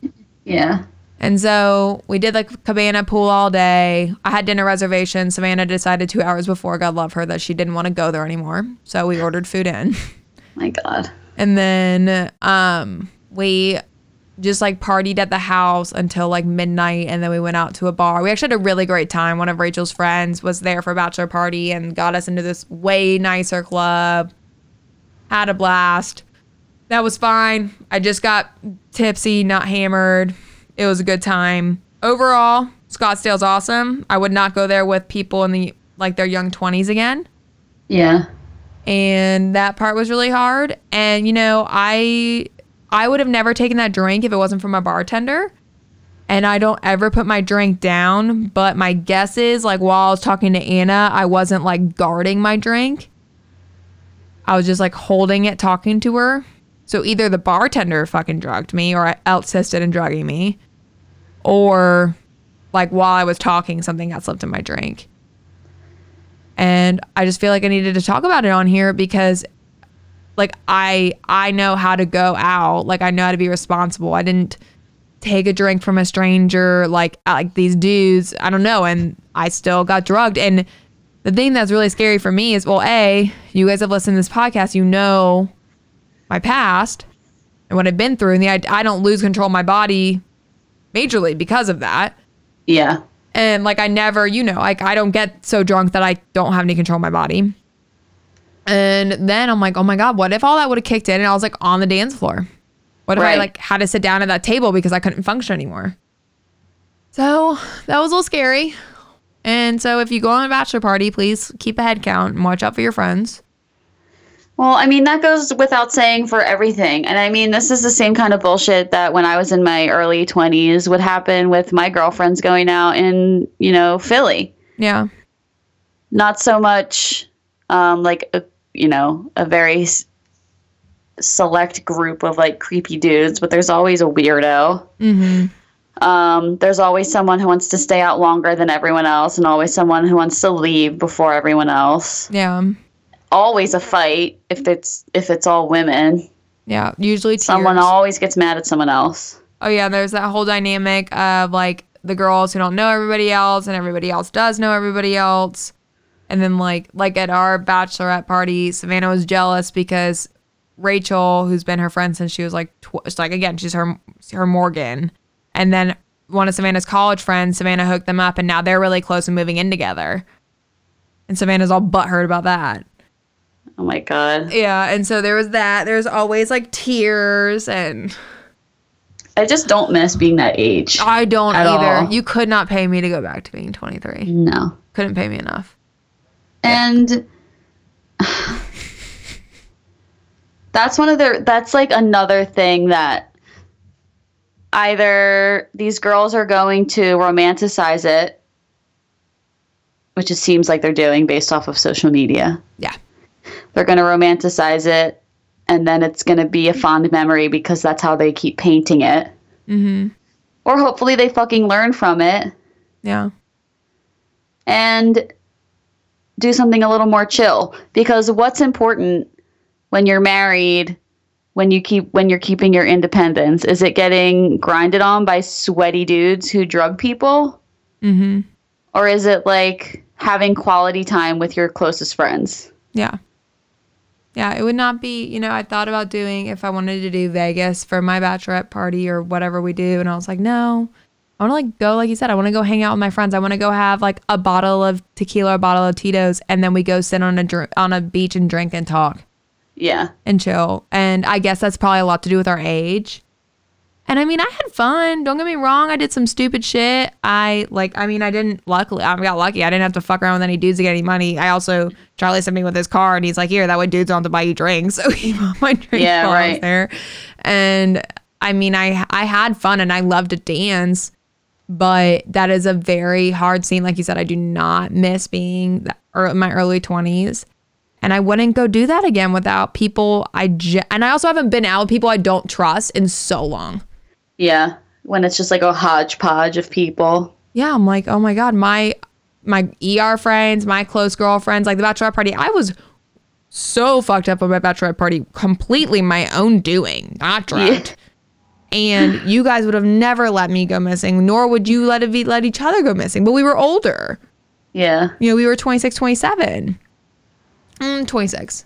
Yeah. And so we did like cabana pool all day. I had dinner reservations. Savannah decided two hours before, God love her, that she didn't want to go there anymore. So we ordered food in. My God. And then um, we just like partied at the house until like midnight. And then we went out to a bar. We actually had a really great time. One of Rachel's friends was there for a bachelor party and got us into this way nicer club. Had a blast. That was fine. I just got tipsy, not hammered. It was a good time. Overall, Scottsdale's awesome. I would not go there with people in the like their young 20s again Yeah. and that part was really hard and you know i i would have never taken that drink if it wasn't for my bartender and i don't ever put my drink down but my guess is like while i was talking to anna i wasn't like guarding my drink i was just like holding it talking to her so either the bartender fucking drugged me or I outsisted in drugging me or like while i was talking something got slipped in my drink. And I just feel like I needed to talk about it on here because like I I know how to go out. Like I know how to be responsible. I didn't take a drink from a stranger like uh, like these dudes I don't know and I still got drugged. And the thing that's really scary for me is well a you guys have listened to this podcast. You know my past and what I've been through. And the I, I don't lose control of my body majorly because of that Yeah. And like I never, you know, like I don't get so drunk that I don't have any control of my body. And then I'm like, oh my God, what if all that would have kicked in and I was like on the dance floor? What if I like had to sit down at that table because I couldn't function anymore? So that was a little scary. And so if you go on a bachelor party, please keep a head count and watch out for your friends. Well, I mean, that goes without saying for everything. And I mean, this is the same kind of bullshit that when I was in my early 20s would happen with my girlfriends going out in, you know, Philly. Yeah. Not so much um, like, a, you know, a very s- select group of like creepy dudes, but there's always a weirdo. Mm-hmm. Um, there's always someone who wants to stay out longer than everyone else, and always someone who wants to leave before everyone else. Yeah. Always a fight if it's if it's all women. Yeah. Usually tears. Someone always gets mad at someone else. Oh yeah, there's that whole dynamic of like the girls who don't know everybody else and everybody else does know everybody else. And then like like at our bachelorette party, Savannah was jealous because Rachel, who's been her friend since she was like tw- like again, she's her her Morgan. And then one of Savannah's college friends, Savannah hooked them up and now they're really close and moving in together. And Savannah's all butthurt about that. Oh my god. Yeah, and so there was that. There's always like tears and I just don't miss being that age. I don't either. all. You could not pay me to go back to being 23. No. Couldn't pay me enough. And that's one of the that's like another thing that either these girls are going to romanticize it, which it seems like they're doing based off of social media. Yeah. They're going to romanticize it and then it's going to be a fond memory because that's how they keep painting it. Mm-hmm. Or hopefully they fucking learn from it Yeah. and do something a little more chill because what's important when you're married when you keep when you're keeping your independence is it getting grinded on by sweaty dudes who drug people Mm-hmm. or is it like having quality time with your closest friends Yeah. Yeah, it would not be, you know, I thought about doing if I wanted to do Vegas for my bachelorette party or whatever we do. And I was like, no, I want to like go, like you said, I want to go hang out with my friends. I want to go have like a bottle of tequila, a bottle of Tito's, and then we go sit on a dr- on a beach and drink and talk. yeah and chill. And I guess that's probably a lot to do with our age. And I mean, I had fun. Don't get me wrong. I did some stupid shit. I like, I mean, I didn't luckily, I got lucky. I didn't have to fuck around with any dudes to get any money. I also, Charlie sent me with his car and he's like, here, that way dudes don't have to buy you drinks. So he bought my drink Yeah, while I was right. there. And I mean, I, I had fun and I loved to dance, but that is a very hard scene. Like you said, I do not miss being in my early 20s and I wouldn't go do that again without people I ge- and I also haven't been out with people I don't trust in so long. Yeah when it's just like a hodgepodge of people Yeah, I'm like, oh my god, my my ER friends, my close girlfriends, like the bachelorette party, I was so fucked up on my bachelorette party, completely my own doing, not drugged. And you guys would have never let me go missing, nor would you let it be, let each other go missing. But we were older. yeah You know, we were 26, 27. Mm, 26.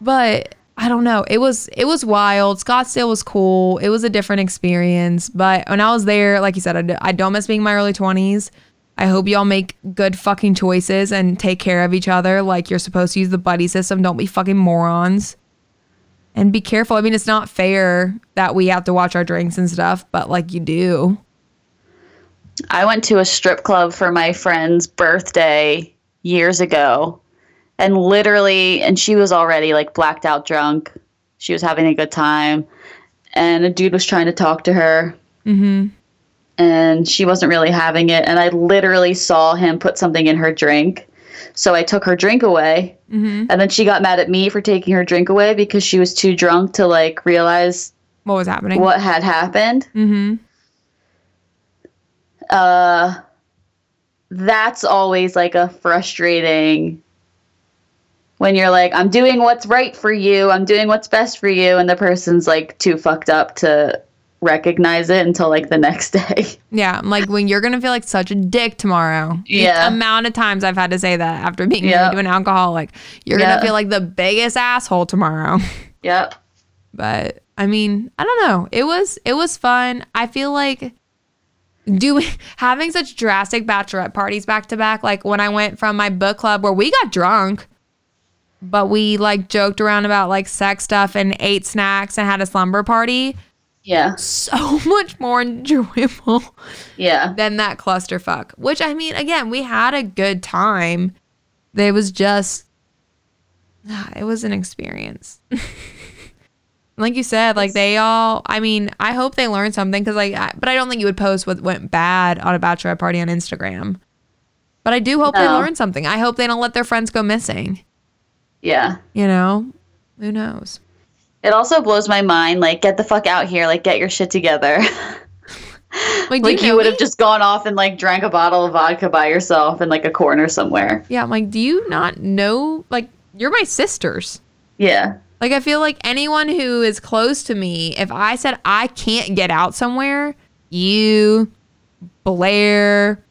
But I don't know. It was it was wild. Scottsdale was cool. It was a different experience. But when I was there, like you said, I, don't miss being in my early 20s. I hope y'all make good fucking choices and take care of each other like you're supposed to use the buddy system. Don't be fucking morons. And be careful. I mean, it's not fair that we have to watch our drinks and stuff, but like you do. I went to a strip club for my friend's birthday years ago. And literally, and she was already like blacked out drunk. She was having a good time. And a dude was trying to talk to her. Mm-hmm. And she wasn't really having it. And I literally saw him put something in her drink. So I took her drink away. Mm-hmm. And then she got mad at me for taking her drink away because she was too drunk to like realize What was happening? what had happened. Mm-hmm. uh that's always like a frustrating when you're like i'm doing what's right for you i'm doing what's best for you and the person's like too fucked up to recognize it until like the next day Yeah, I'm like when you're gonna feel like such a dick tomorrow. The Yeah. amount of times I've had to say that after being Yeah. married to an alcoholic, you're Yeah. gonna feel like the biggest asshole tomorrow. yep but I mean, I don't know. It was it was fun. I feel like doing having such drastic bachelorette parties back to back like when i went from my book club where we got drunk but we like joked around about like sex stuff and ate snacks and had a slumber party Yeah. so much more enjoyable Yeah. than that clusterfuck which i mean again we had a good time it was just ah, it was an experience like you said like they all i mean i hope they learned something because like I, but i don't think you would post what went bad on a bachelorette party on instagram but i do hope they No. learn something i hope they don't let their friends go missing Yeah. you know who knows It also blows my mind. Like, get the fuck out here. Like, get your shit together. like, like, you, you would have just gone off and like drank a bottle of vodka by yourself in like a corner somewhere. yeah i'm like do you not know like you're my sisters Yeah. Like I feel like anyone who is close to me, if I said I can't get out somewhere, you, Blair,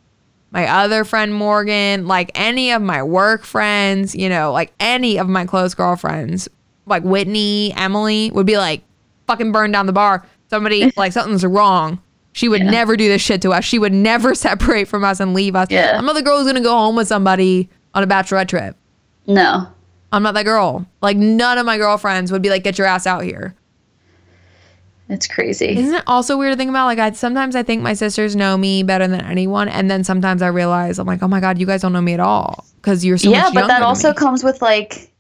my other friend Morgan, like any of my work friends, you know, like any of my close girlfriends, like Whitney, Emily, would be like, fucking burn down the bar. Somebody like something's wrong. She would Yeah. never do this shit to us. She would never separate from us and leave us. Yeah. I'm not the girl who's gonna go home with somebody on a bachelorette trip. No. I'm not that girl. Like none of my girlfriends would be like, get your ass out here. It's crazy. Isn't it also weird to think about? Like I sometimes I think my sisters know me better than anyone, and then sometimes I realize I'm like, oh my god, you guys don't know me at all because you're so yeah, but that also me. comes with like,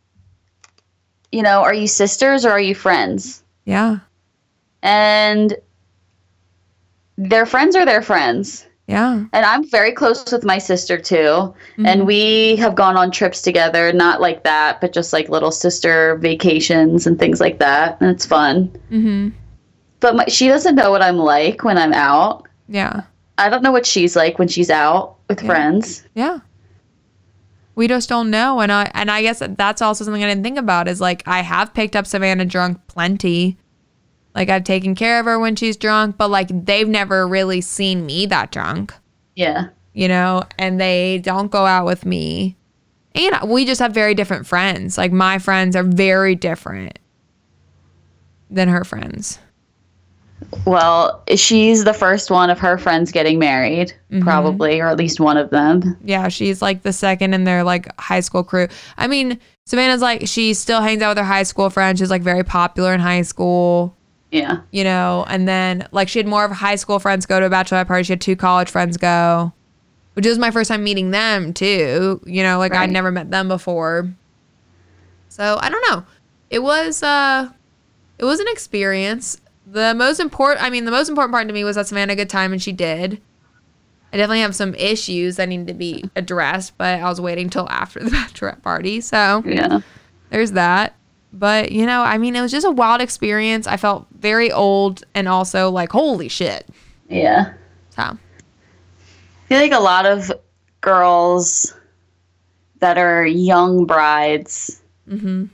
you know, are you sisters or are you friends? yeah, And their friends are their friends. yeah, And I'm very close with my sister too. Mm-hmm. And we have gone on trips together, not like that, but just like little sister vacations and things like that. And it's fun. mm-hmm. But my, she doesn't know what I'm like when I'm out. yeah, I don't know what she's like when she's out with Yeah. friends. yeah. We just don't know, and I and I guess that's also something I didn't think about is like I have picked up Savannah drunk plenty. Like I've taken care of her when she's drunk, but like they've never really seen me that drunk. Yeah. you know, and they don't go out with me. And we just have very different friends. Like my friends are very different than her friends. Well, she's the first one of her friends getting married, Mm-hmm. probably, or at least one of them. Yeah, she's like the second in their like high school crew. I mean, Savannah's like she still hangs out with her high school friends. She's like very popular in high school, Yeah. you know, and then like she had more of high school friends go to a bachelorette party. She had two college friends go, which was my first time meeting them too. You know, like I'd never met them before. So I don't know. It was uh it was an experience. The most important I mean, the most important part to me was that Savannah had a good time and she did. I definitely have some issues that need to be addressed, but I was waiting till after the bachelorette party. So Yeah. there's that. But you know, I mean, it was just a wild experience. I felt very old and also like, holy shit. Yeah. So I feel like a lot of girls that are young brides mm-hmm.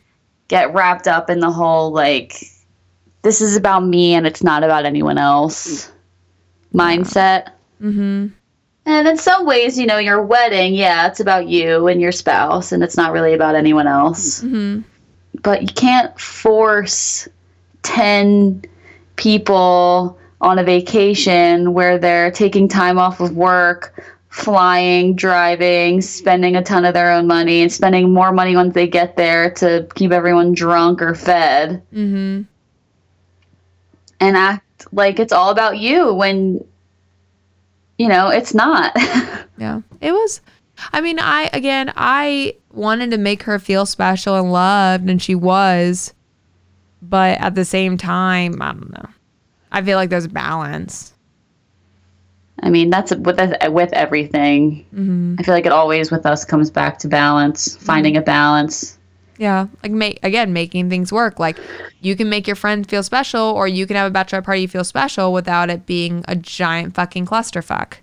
get wrapped up in the whole like this is about me and it's not about anyone else mindset. Mm-hmm. And in some ways, you know, your wedding, yeah, it's about you and your spouse and it's not really about anyone else. Mhm. But you can't force 10 people on a vacation where they're taking time off of work, flying, driving, spending a ton of their own money, and spending more money once they get there to keep everyone drunk or fed, Mhm. And act like it's all about you when, you know, it's not. Yeah. It was I mean, I again, I wanted to make her feel special and loved and she was. But at the same time, I don't know. I feel like there's balance. I mean, that's with with everything. Mhm. I feel like it always with us comes back to balance, finding a balance. Yeah, like make again making things work. Like you can make your friend feel special, or you can have a bachelorette party feel special without it being a giant fucking clusterfuck.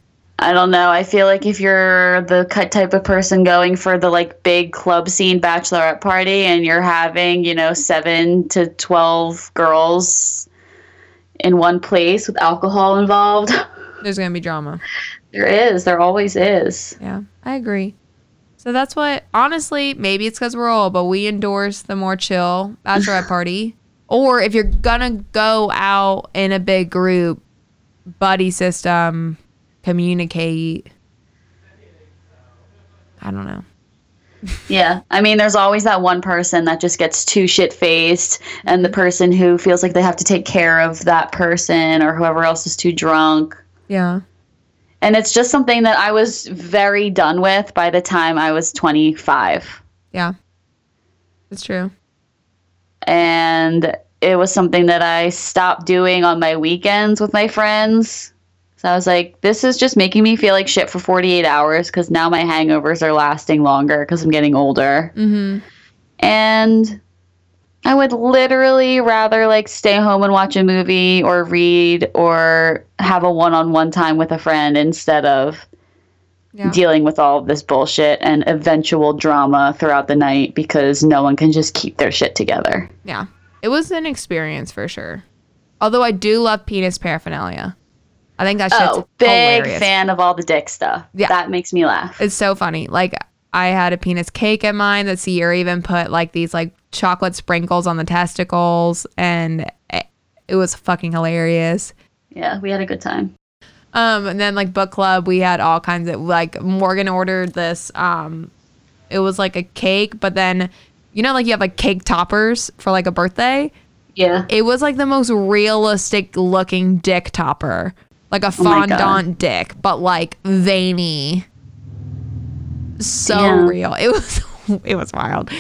I don't know. I feel like if you're the cut type of person going for the like big club scene bachelorette party and you're having, you know, 7 to 12 girls in one place with alcohol involved, There's gonna be drama. there is. There always is. Yeah, I agree. So that's what, honestly, maybe it's because we're old, but we endorse the more chill bachelorette party. Or if you're gonna go out in a big group, buddy system, communicate. I don't know. Yeah. I mean, there's always that one person that just gets too shit faced, and the person who feels like they have to take care of that person or whoever else is too drunk. Yeah. And it's just something that I was very done with by the time I was 25. Yeah. It's true. And it was something that I stopped doing on my weekends with my friends. So I was like, this is just making me feel like shit for 48 hours because now my hangovers are lasting longer because I'm getting older. Mm-hmm. And I would literally rather like stay home and watch a movie or read or have a one on one time with a friend instead of Yeah. dealing with all of this bullshit and eventual drama throughout the night because no one can just keep their shit together. Yeah. It was an experience for sure. Although I do love penis paraphernalia. I think that shit's Oh, big hilarious. fan of all the dick stuff. Yeah. That makes me laugh. It's so funny. Like I had a penis cake at mine that Sierra even put like these like chocolate sprinkles on the testicles and it, was fucking hilarious. Yeah, we had a good time. Um and then like book club we had all kinds of like Morgan ordered this um it was like a cake but then you know like you have like cake toppers for like a birthday. Yeah. It was like the most realistic looking dick topper. Like a Oh fondant dick, but like veiny. So Damn. real. It was it was wild.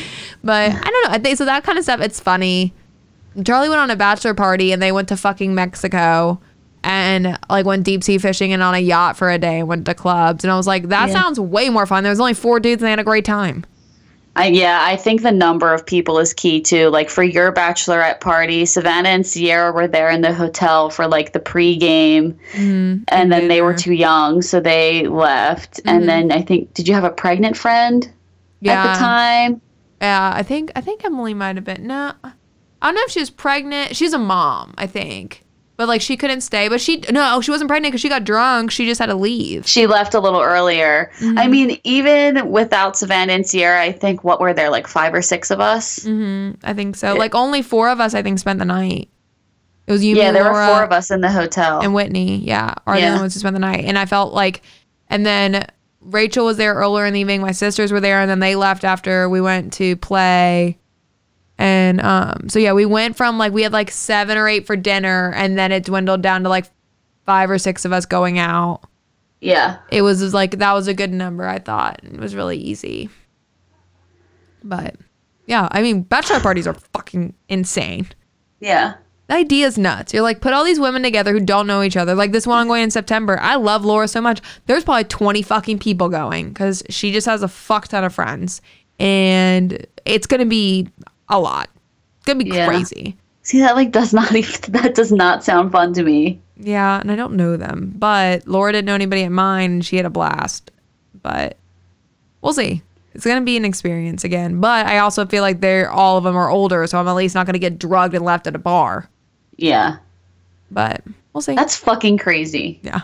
But I don't know. I think so that kind of stuff it's funny. Charlie went on a bachelor party and they went to fucking Mexico and like went deep sea fishing and on a yacht for a day and went to clubs and I was like that Yeah. sounds way more fun. There was only four dudes and they had a great time. I, yeah, I think the number of people is key too. Like for your bachelorette party, Savannah and Sierra were there in the hotel for like the pregame, mm-hmm. and then they were too young, so they left. And then mm-hmm. I think, did you have a pregnant friend Yeah. at the time? Yeah, I think I think Emily might have been. No, I don't know if she was pregnant. She's a mom, I think, but like she couldn't stay. But she no, she wasn't pregnant because she got drunk. She just had to leave. She left a little earlier. I mean, even without Savannah and Sierra, I think what were there like five or six of us? Mm-hmm. I think so. Like only four of us, I think, spent the night. It was you, Yeah, there Laura, were four of us in the hotel. and Whitney. Yeah, are the only ones who spent the night. And I felt like, and then Rachel was there earlier in the evening. My sisters were there, and then they left after we went to play. And um, so yeah, we went from like we had like seven or eight for dinner, and then it dwindled down to like five or six of us going out. yeah. It was just, like that was a good number. I thought it was really easy. But yeah, I mean, bachelor parties are fucking insane. Yeah. The idea is nuts. You're like, put all these women together who don't know each other. Like this one I'm going in September. I love Laura so much. There's probably 20 fucking people going because she just has a fuck ton of friends. And it's going to be a lot. It's to be Yeah. crazy. See, that like does not even, that does not sound fun to me. Yeah. And I don't know them. But Laura didn't know anybody at mine and she had a blast. But we'll see. It's going to be an experience again. But I also feel like they're all of them are older. So I'm at least not going to get drugged and left at a bar. Yeah. But we'll see. That's fucking crazy. yeah.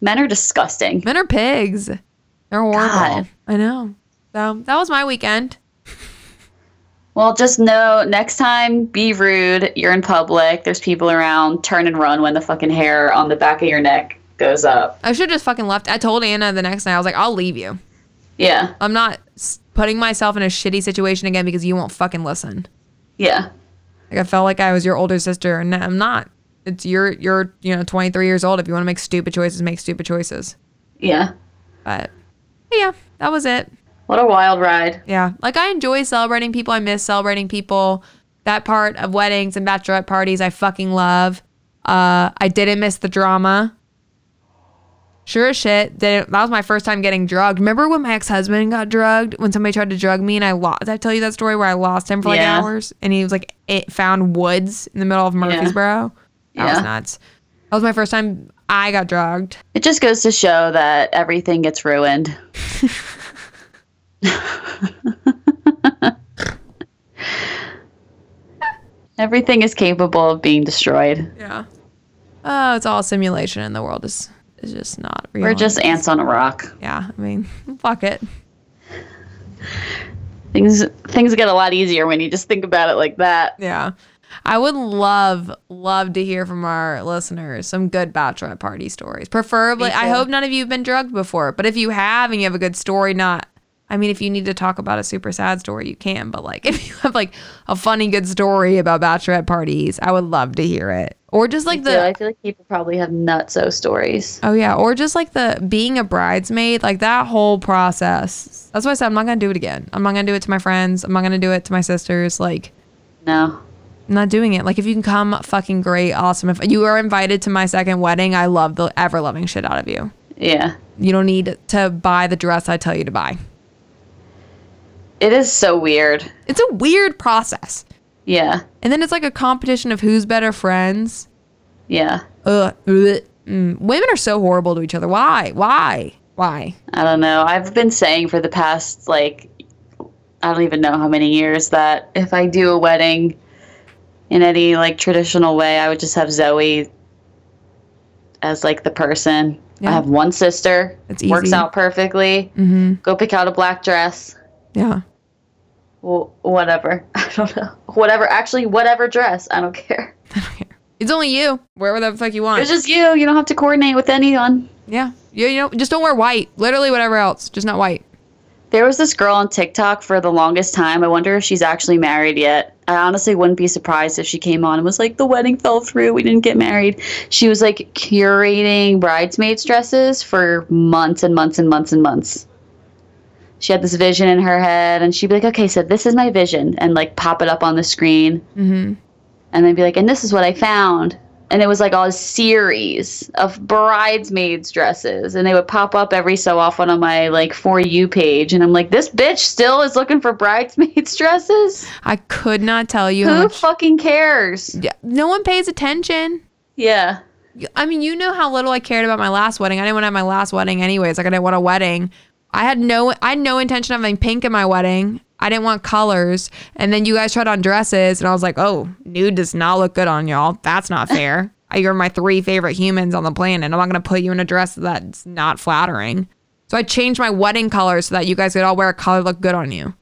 Men are disgusting. Men are pigs. They're horrible. God. I know. So that was my weekend. Well, just know next time, be rude. You're in public. There's people around. Turn and run when the fucking hair on the back of your neck goes up. I should have just fucking left. I told Anna the next night, I was like, I'll leave you. Yeah. I'm not putting myself in a shitty situation again because you won't fucking listen. Yeah. Like I felt like I was your older sister, and I'm not. It's you're you're you know 23 years old. If you want to make stupid choices, make stupid choices. Yeah. But yeah, that was it. What a wild ride. Yeah. Like I enjoy celebrating people. I miss celebrating people. That part of weddings and bachelorette parties I fucking love. Uh I didn't miss the drama. Sure as shit. Didn't, that was my first time getting drugged. Remember when my ex-husband got drugged? When somebody tried to drug me and I lost. Did I tell you that story where I lost him for like Yeah. hours? And he was like, it found woods in the middle of Murfreesboro. That was nuts. That was my first time I got drugged. It just goes to show that everything gets ruined. everything is capable of being destroyed. Yeah. Oh, it's all simulation and the world is is just not real. We're just ants on a rock. Yeah, I mean, fuck it. Things things get a lot easier when you just think about it like that. Yeah. I would love, love to hear from our listeners some good bachelorette party stories. Preferably, I hope none of you have been drugged before, but if you have and you have a good story, not, I mean, if you need to talk about a super sad story, you can, but like if you have like a funny, good story about bachelorette parties, I would love to hear it. Or just like the, I feel like people probably have nutso stories. oh yeah, or just like the being a bridesmaid, like that whole process. That's why I said I'm not gonna do it again. I'm not gonna do it to my friends. I'm not gonna do it to my sisters. Like, No. I'm not doing it. Like if you can come, fucking great, awesome. If you are invited to my second wedding, I love the ever loving shit out of you. Yeah. You don't need to buy the dress I tell you to buy. It is so weird. It's a weird process. Yeah. And then it's like a competition of who's better friends. Yeah. Ugh. Mm. Women are so horrible to each other. Why? Why? Why? I don't know. I've been saying for the past like I don't even know how many years that if I do a wedding in any like traditional way, I would just have Zoe as like the person. Yeah. I have one sister. It's Works out perfectly. Mm-hmm. Go pick out a black dress. Yeah. Wh- whatever. I don't know. Whatever. Actually, whatever dress. I don't care. It's only you. Wherever the fuck you want. It's just you. You don't have to coordinate with anyone. yeah. You, you know, just don't wear white. Literally whatever else. Just not white. There was this girl on TikTok for the longest time. I wonder if she's actually married yet. I honestly wouldn't be surprised if she came on and was like, the wedding fell through. We didn't get married. She was like curating bridesmaids' dresses for months and months and months and months. She had this vision in her head, and she'd be like, okay, so this is my vision, and like pop it up on the screen, Mm-hmm. and then be like, and this is what I found. And it was like a series of bridesmaids dresses, and they would pop up every so often on my like for you page, and I'm like, this bitch still is looking for bridesmaids dresses. I could not tell you Who much. fucking cares? Yeah, no one pays attention. Yeah, I mean, you know how little I cared about my last wedding. I didn't want to have my last wedding anyways. Like I didn't want a wedding. I had no I had no intention of having pink in my wedding. I didn't want colors. And then you guys tried on dresses and I was like, "Oh, nude does not look good on y'all. That's not fair. You're my three favorite humans on the planet. I'm not going to put you in a dress that's not flattering." So I changed my wedding color so that you guys could all wear a color that looked good on you.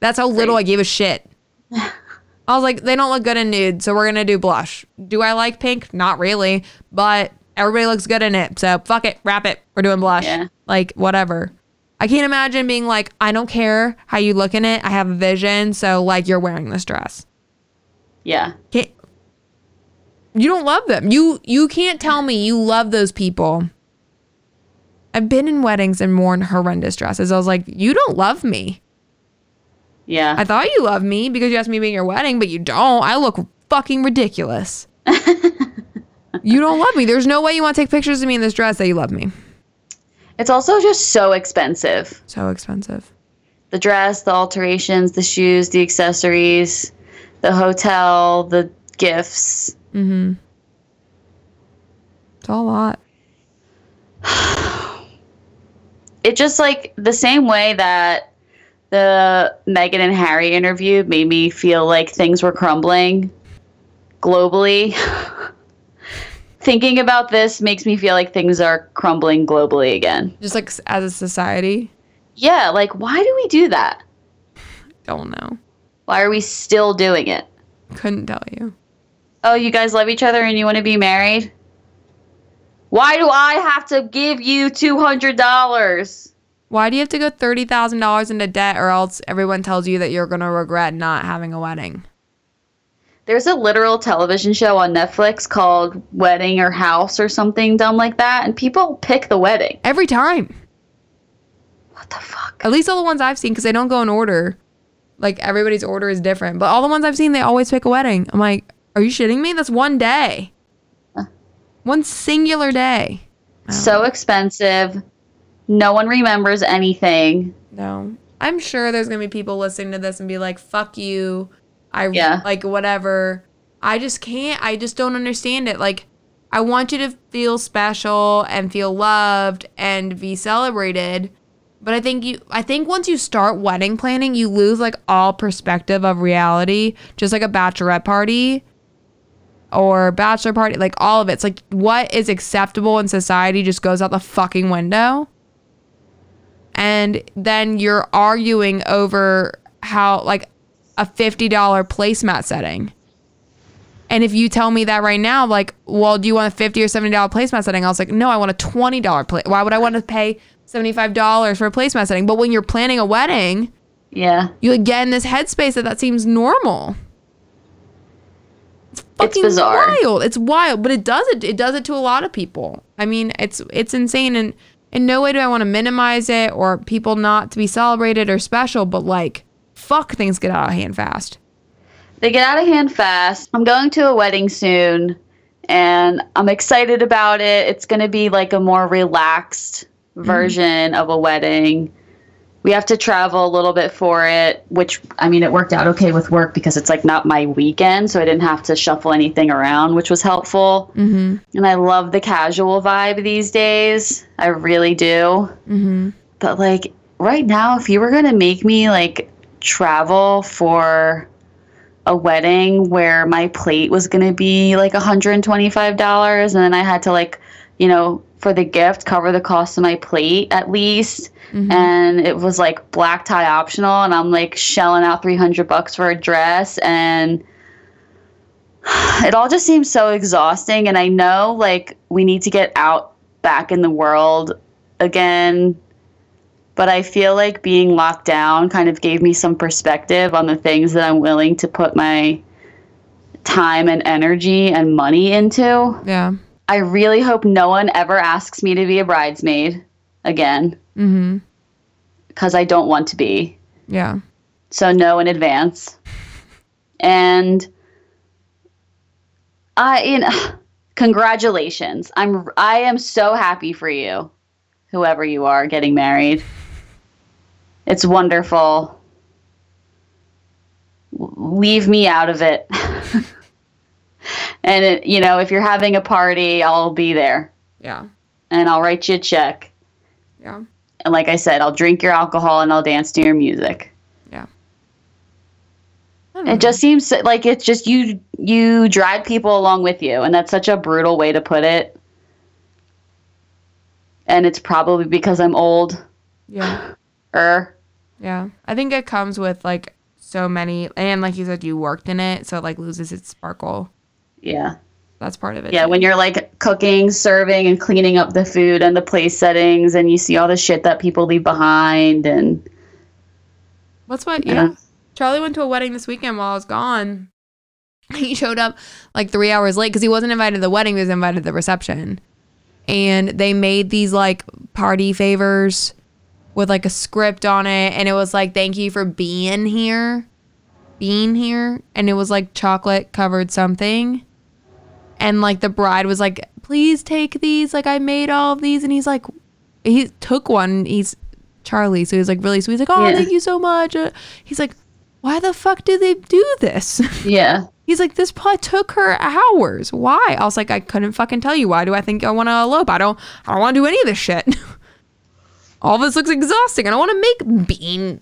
That's how little I gave a shit. I was like, they don't look good in nude, so we're gonna do blush. Do I like pink? Not really, but everybody looks good in it, so fuck it, wrap it. We're doing blush. Yeah. Like whatever. I can't imagine being like, I don't care how you look in it. I have a vision, so like you're wearing this dress. yeah. Can't, you don't love them. You you can't tell me you love those people. I've been in weddings and worn horrendous dresses. I was like, you don't love me. Yeah. I thought you loved me because you asked me to be in your wedding, but you don't. I look fucking ridiculous. you don't love me. There's no way you want to take pictures of me in this dress that you love me. It's also just so expensive. So expensive. The dress, the alterations, the shoes, the accessories, the hotel, the gifts. Mm-hmm. It's all a lot. It just like the same way that the Meghan and Harry interview made me feel like things were crumbling globally. Thinking about this makes me feel like things are crumbling globally again. Just like as a society, Yeah, like why do we do that? don't know. Why are we still doing it? Couldn't tell you. Oh, you guys love each other and you want to be married? Why do I have to give you $200? Why do you have to go thirty thousand dollars into debt, or else everyone tells you that you're gonna regret not having a wedding? There's a literal television show on Netflix called Wedding or House or something dumb like that, and people pick the wedding. Every time. What the fuck? At least all the ones I've seen, because they don't go in order. Like everybody's order is different. But all the ones I've seen, they always pick a wedding. I'm like, are you shitting me? That's one day. One singular day. So expensive. No one remembers anything. No. I'm sure there's gonna be people listening to this and be like, fuck you. I Yeah. like whatever. I just can't I just don't understand it. Like I want you to feel special and feel loved and be celebrated. But I think you I think once you start wedding planning, you lose like all perspective of reality, just like a bachelorette party or bachelor party, like all of it. It's like what is acceptable in society just goes out the fucking window. And then you're arguing over how like a $50 placemat setting. And if you tell me that right now, like, well, do you want a 50 or seventy dollar placemat setting? I was like, no, I want a twenty dollar play. Why would I want to pay seventy five dollars for a placemat setting? But when you're planning a wedding, Yeah. you get in this headspace that that seems normal. It's fucking bizarre. wild. It's wild, but it does it. It does it to a lot of people. I mean, it's it's insane, and in no way do I want to minimize it or people not to be celebrated or special. But like, fuck, things get out of hand fast. They get out of hand fast. I'm going to a wedding soon and I'm excited about it. It's going to be like a more relaxed version of a wedding. We have to travel a little bit for it, which I mean, it worked out okay with work because it's like not my weekend, so I didn't have to shuffle anything around, which was helpful. Mm-hmm. And I love the casual vibe these days. I really do. Mm-hmm. But like right now, if you were gonna make me like travel for a wedding where my plate was gonna be like $125 and then I had to like, you know, for the gift cover the cost of my plate at least. Mm-hmm. And it was like black tie optional and I'm like shelling out 300 bucks for a dress and it all just seems so exhausting and I know like we need to get out back in the world again but I feel like being locked down kind of gave me some perspective on the things that I'm willing to put my time and energy and money into. Yeah. I really hope no one ever asks me to be a bridesmaid again Mm-hmm. because I don't want to be. Yeah. So no in advance. And I you know congratulations. I'm I am so happy for you. Whoever you are getting married. It's wonderful. Leave me out of it. and it, you know, if you're having a party, I'll be there Yeah. and I'll write you a check. Yeah. And like I said, I'll drink your alcohol and I'll dance to your music. Yeah. It just seems like it's just you you drag people along with you, and that's such a brutal way to put it. And it's probably because I'm old. yeah. Er, Yeah. I think it comes with like so many and like you said you worked in it so it like loses its sparkle. yeah, That's part of it. yeah. too. When you're like cooking, serving, and cleaning up the food and the place settings, and you see all the shit that people leave behind, and What's what? Yeah. Yeah. Charlie went to a wedding this weekend while I was gone. He showed up like three hours late because he wasn't invited to the wedding, he was invited to the reception. And they made these like party favors with like a script on it. And it was like, thank you for being here. Being here. And it was like chocolate covered something. And like the bride was like, please take these. Like I made all of these. And he's like, he took one. He's Charlie. So he's like really sweet. He's like, oh, Yeah. thank you so much. Uh, He's like, why the fuck did they do this? yeah, He's like, this probably took her hours. Why? I was like, I couldn't fucking tell you. Why do I think I want to elope? I don't. I don't want to do any of this shit. All this looks exhausting. I don't want to make bean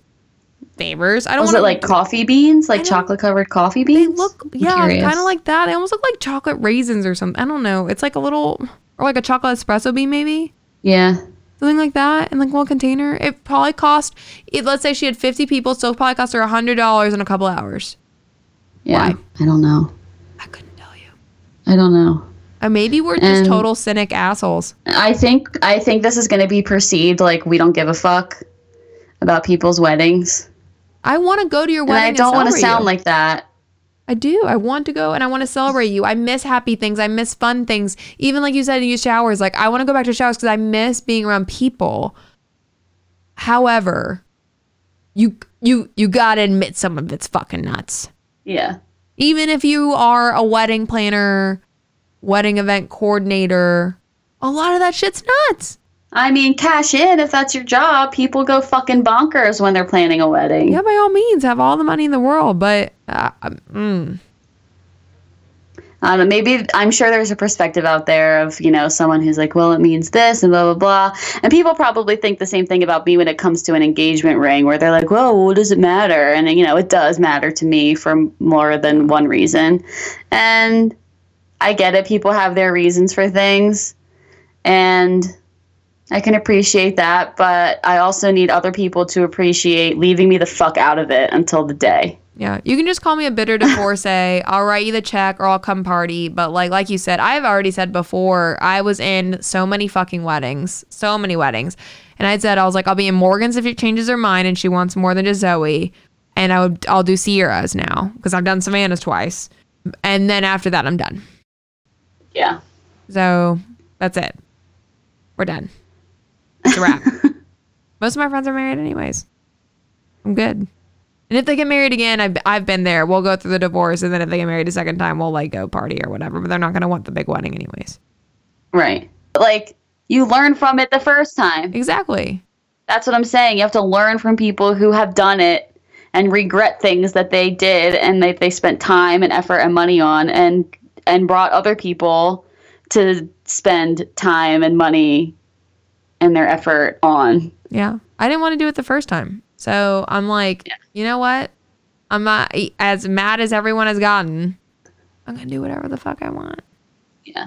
favors. I don't was want it like coffee beans, like chocolate covered coffee beans? They look, yeah, kind of like that. They almost look like chocolate raisins or something. I don't know. It's like a little, or like a chocolate espresso bean, maybe yeah, something like that in like one container. It probably cost. It, let's say she had fifty people, so it probably cost her a hundred dollars in a couple hours. yeah. Why? I don't know. I couldn't tell you. I don't know. Or maybe we're just And- total cynic assholes. I think I think this is going to be perceived like we don't give a fuck about people's weddings, I want to go to your and wedding. I don't want to sound you. like that. I do. I want to go and I want to celebrate you. I miss happy things. I miss fun things. Even like you said, you showers. Like I want to go back to showers because I miss being around people. However, you you you gotta admit some of it's fucking nuts. Yeah, Even if you are a wedding planner, wedding event coordinator, a lot of that shit's nuts. I mean, cash in if that's your job. People go fucking bonkers when they're planning a wedding. Yeah, by all means, have all the money in the world, but uh, mm, I don't know. Maybe I'm sure there's a perspective out there of you know someone who's like, well, it means this and blah blah blah. And people probably think the same thing about me when it comes to an engagement ring, where they're like, whoa, what does it matter? And you know, it does matter to me for more than one reason. And I get it. People have their reasons for things, and I can appreciate that. But I also need other people to appreciate leaving me the fuck out of it until the day. Yeah, you can just call me a bitter divorcee. I'll write you the check or I'll come party. But like like you said, I've already said before, I was in so many fucking weddings, so many weddings, and I said I was like, I'll be in Morgan's if she changes her mind and she wants more than just Zoe, and I would I'll do Sierra's now because I've done Savannah's twice, and then after that I'm done. Yeah. So that's it. We're done. It's a wrap. Most of my friends are married anyways. I'm good. And if they get married again, I've, I've been there. We'll go through the divorce, and then if they get married a second time, we'll like go party or whatever. But they're not gonna want the big wedding anyways. Right. Like you learn from it the first time. Exactly. That's what I'm saying. You have to learn from people who have done it and regret things that they did and they, they spent time and effort and money on and and brought other people to spend time and money and their effort on. Yeah. I didn't want to do it the first time. So I'm like, Yeah. you know what? I'm not as mad as everyone has gotten. I'm gonna do whatever the fuck I want. Yeah.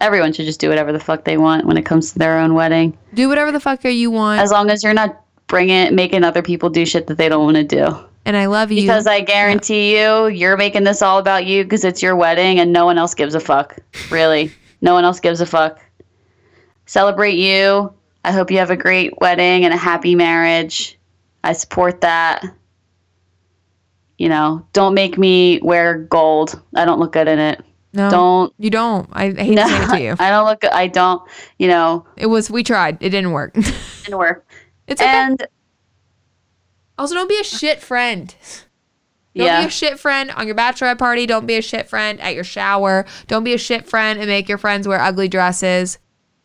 Everyone should just do whatever the fuck they want when it comes to their own wedding. Do whatever the fuck you want. As long as you're not bringing making other people do shit that they don't want to do. And I love you. Because I guarantee you, you're making this all about you because it's your wedding and no one else gives a fuck. Really. no one else gives a fuck. Celebrate you. I hope you have a great wedding and a happy marriage. I support that. You know, don't make me wear gold. I don't look good in it. no, Don't. you don't. I hate No, to say it to you. I don't look. I don't. You know, It was we tried. It didn't work. didn't work. it's okay. And also, don't be a shit friend. Don't yeah, be a shit friend on your bachelorette party. Don't be a shit friend at your shower. Don't be a shit friend and make your friends wear ugly dresses.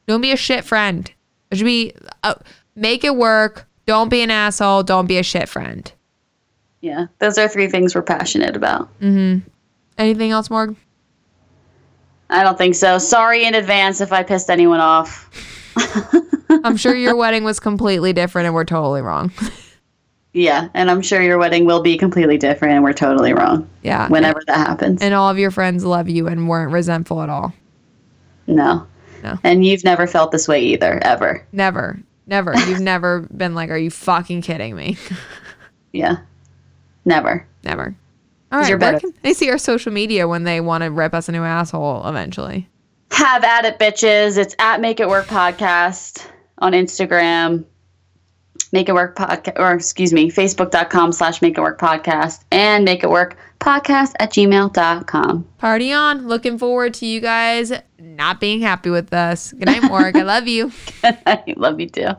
Don't be a shit friend. It should be uh, make it work. Don't be an asshole. Don't be a shit friend. yeah. Those are three things we're passionate about. Mm-hmm. Anything else, Morg? I don't think so. Sorry in advance if I pissed anyone off. I'm sure your wedding was completely different and we're totally wrong. Yeah, and I'm sure your wedding will be completely different and we're totally wrong yeah. whenever that happens. And all of your friends love you and weren't resentful at all. no. No. And you've never felt this way either, ever. Never. Never. You've never been like, are you fucking kidding me? Yeah. Never. Never. All right. Where can they see our social media when they want to rip us a new asshole eventually? Have at it, bitches. It's at Make It Work Podcast on Instagram. Make It Work Podcast, or excuse me, Facebook.com slash Make It Work Podcast and Make It Work Podcast at gmail.com. Party on. Looking forward to you guys not being happy with us. Good night, Morg. I love you. I love you too.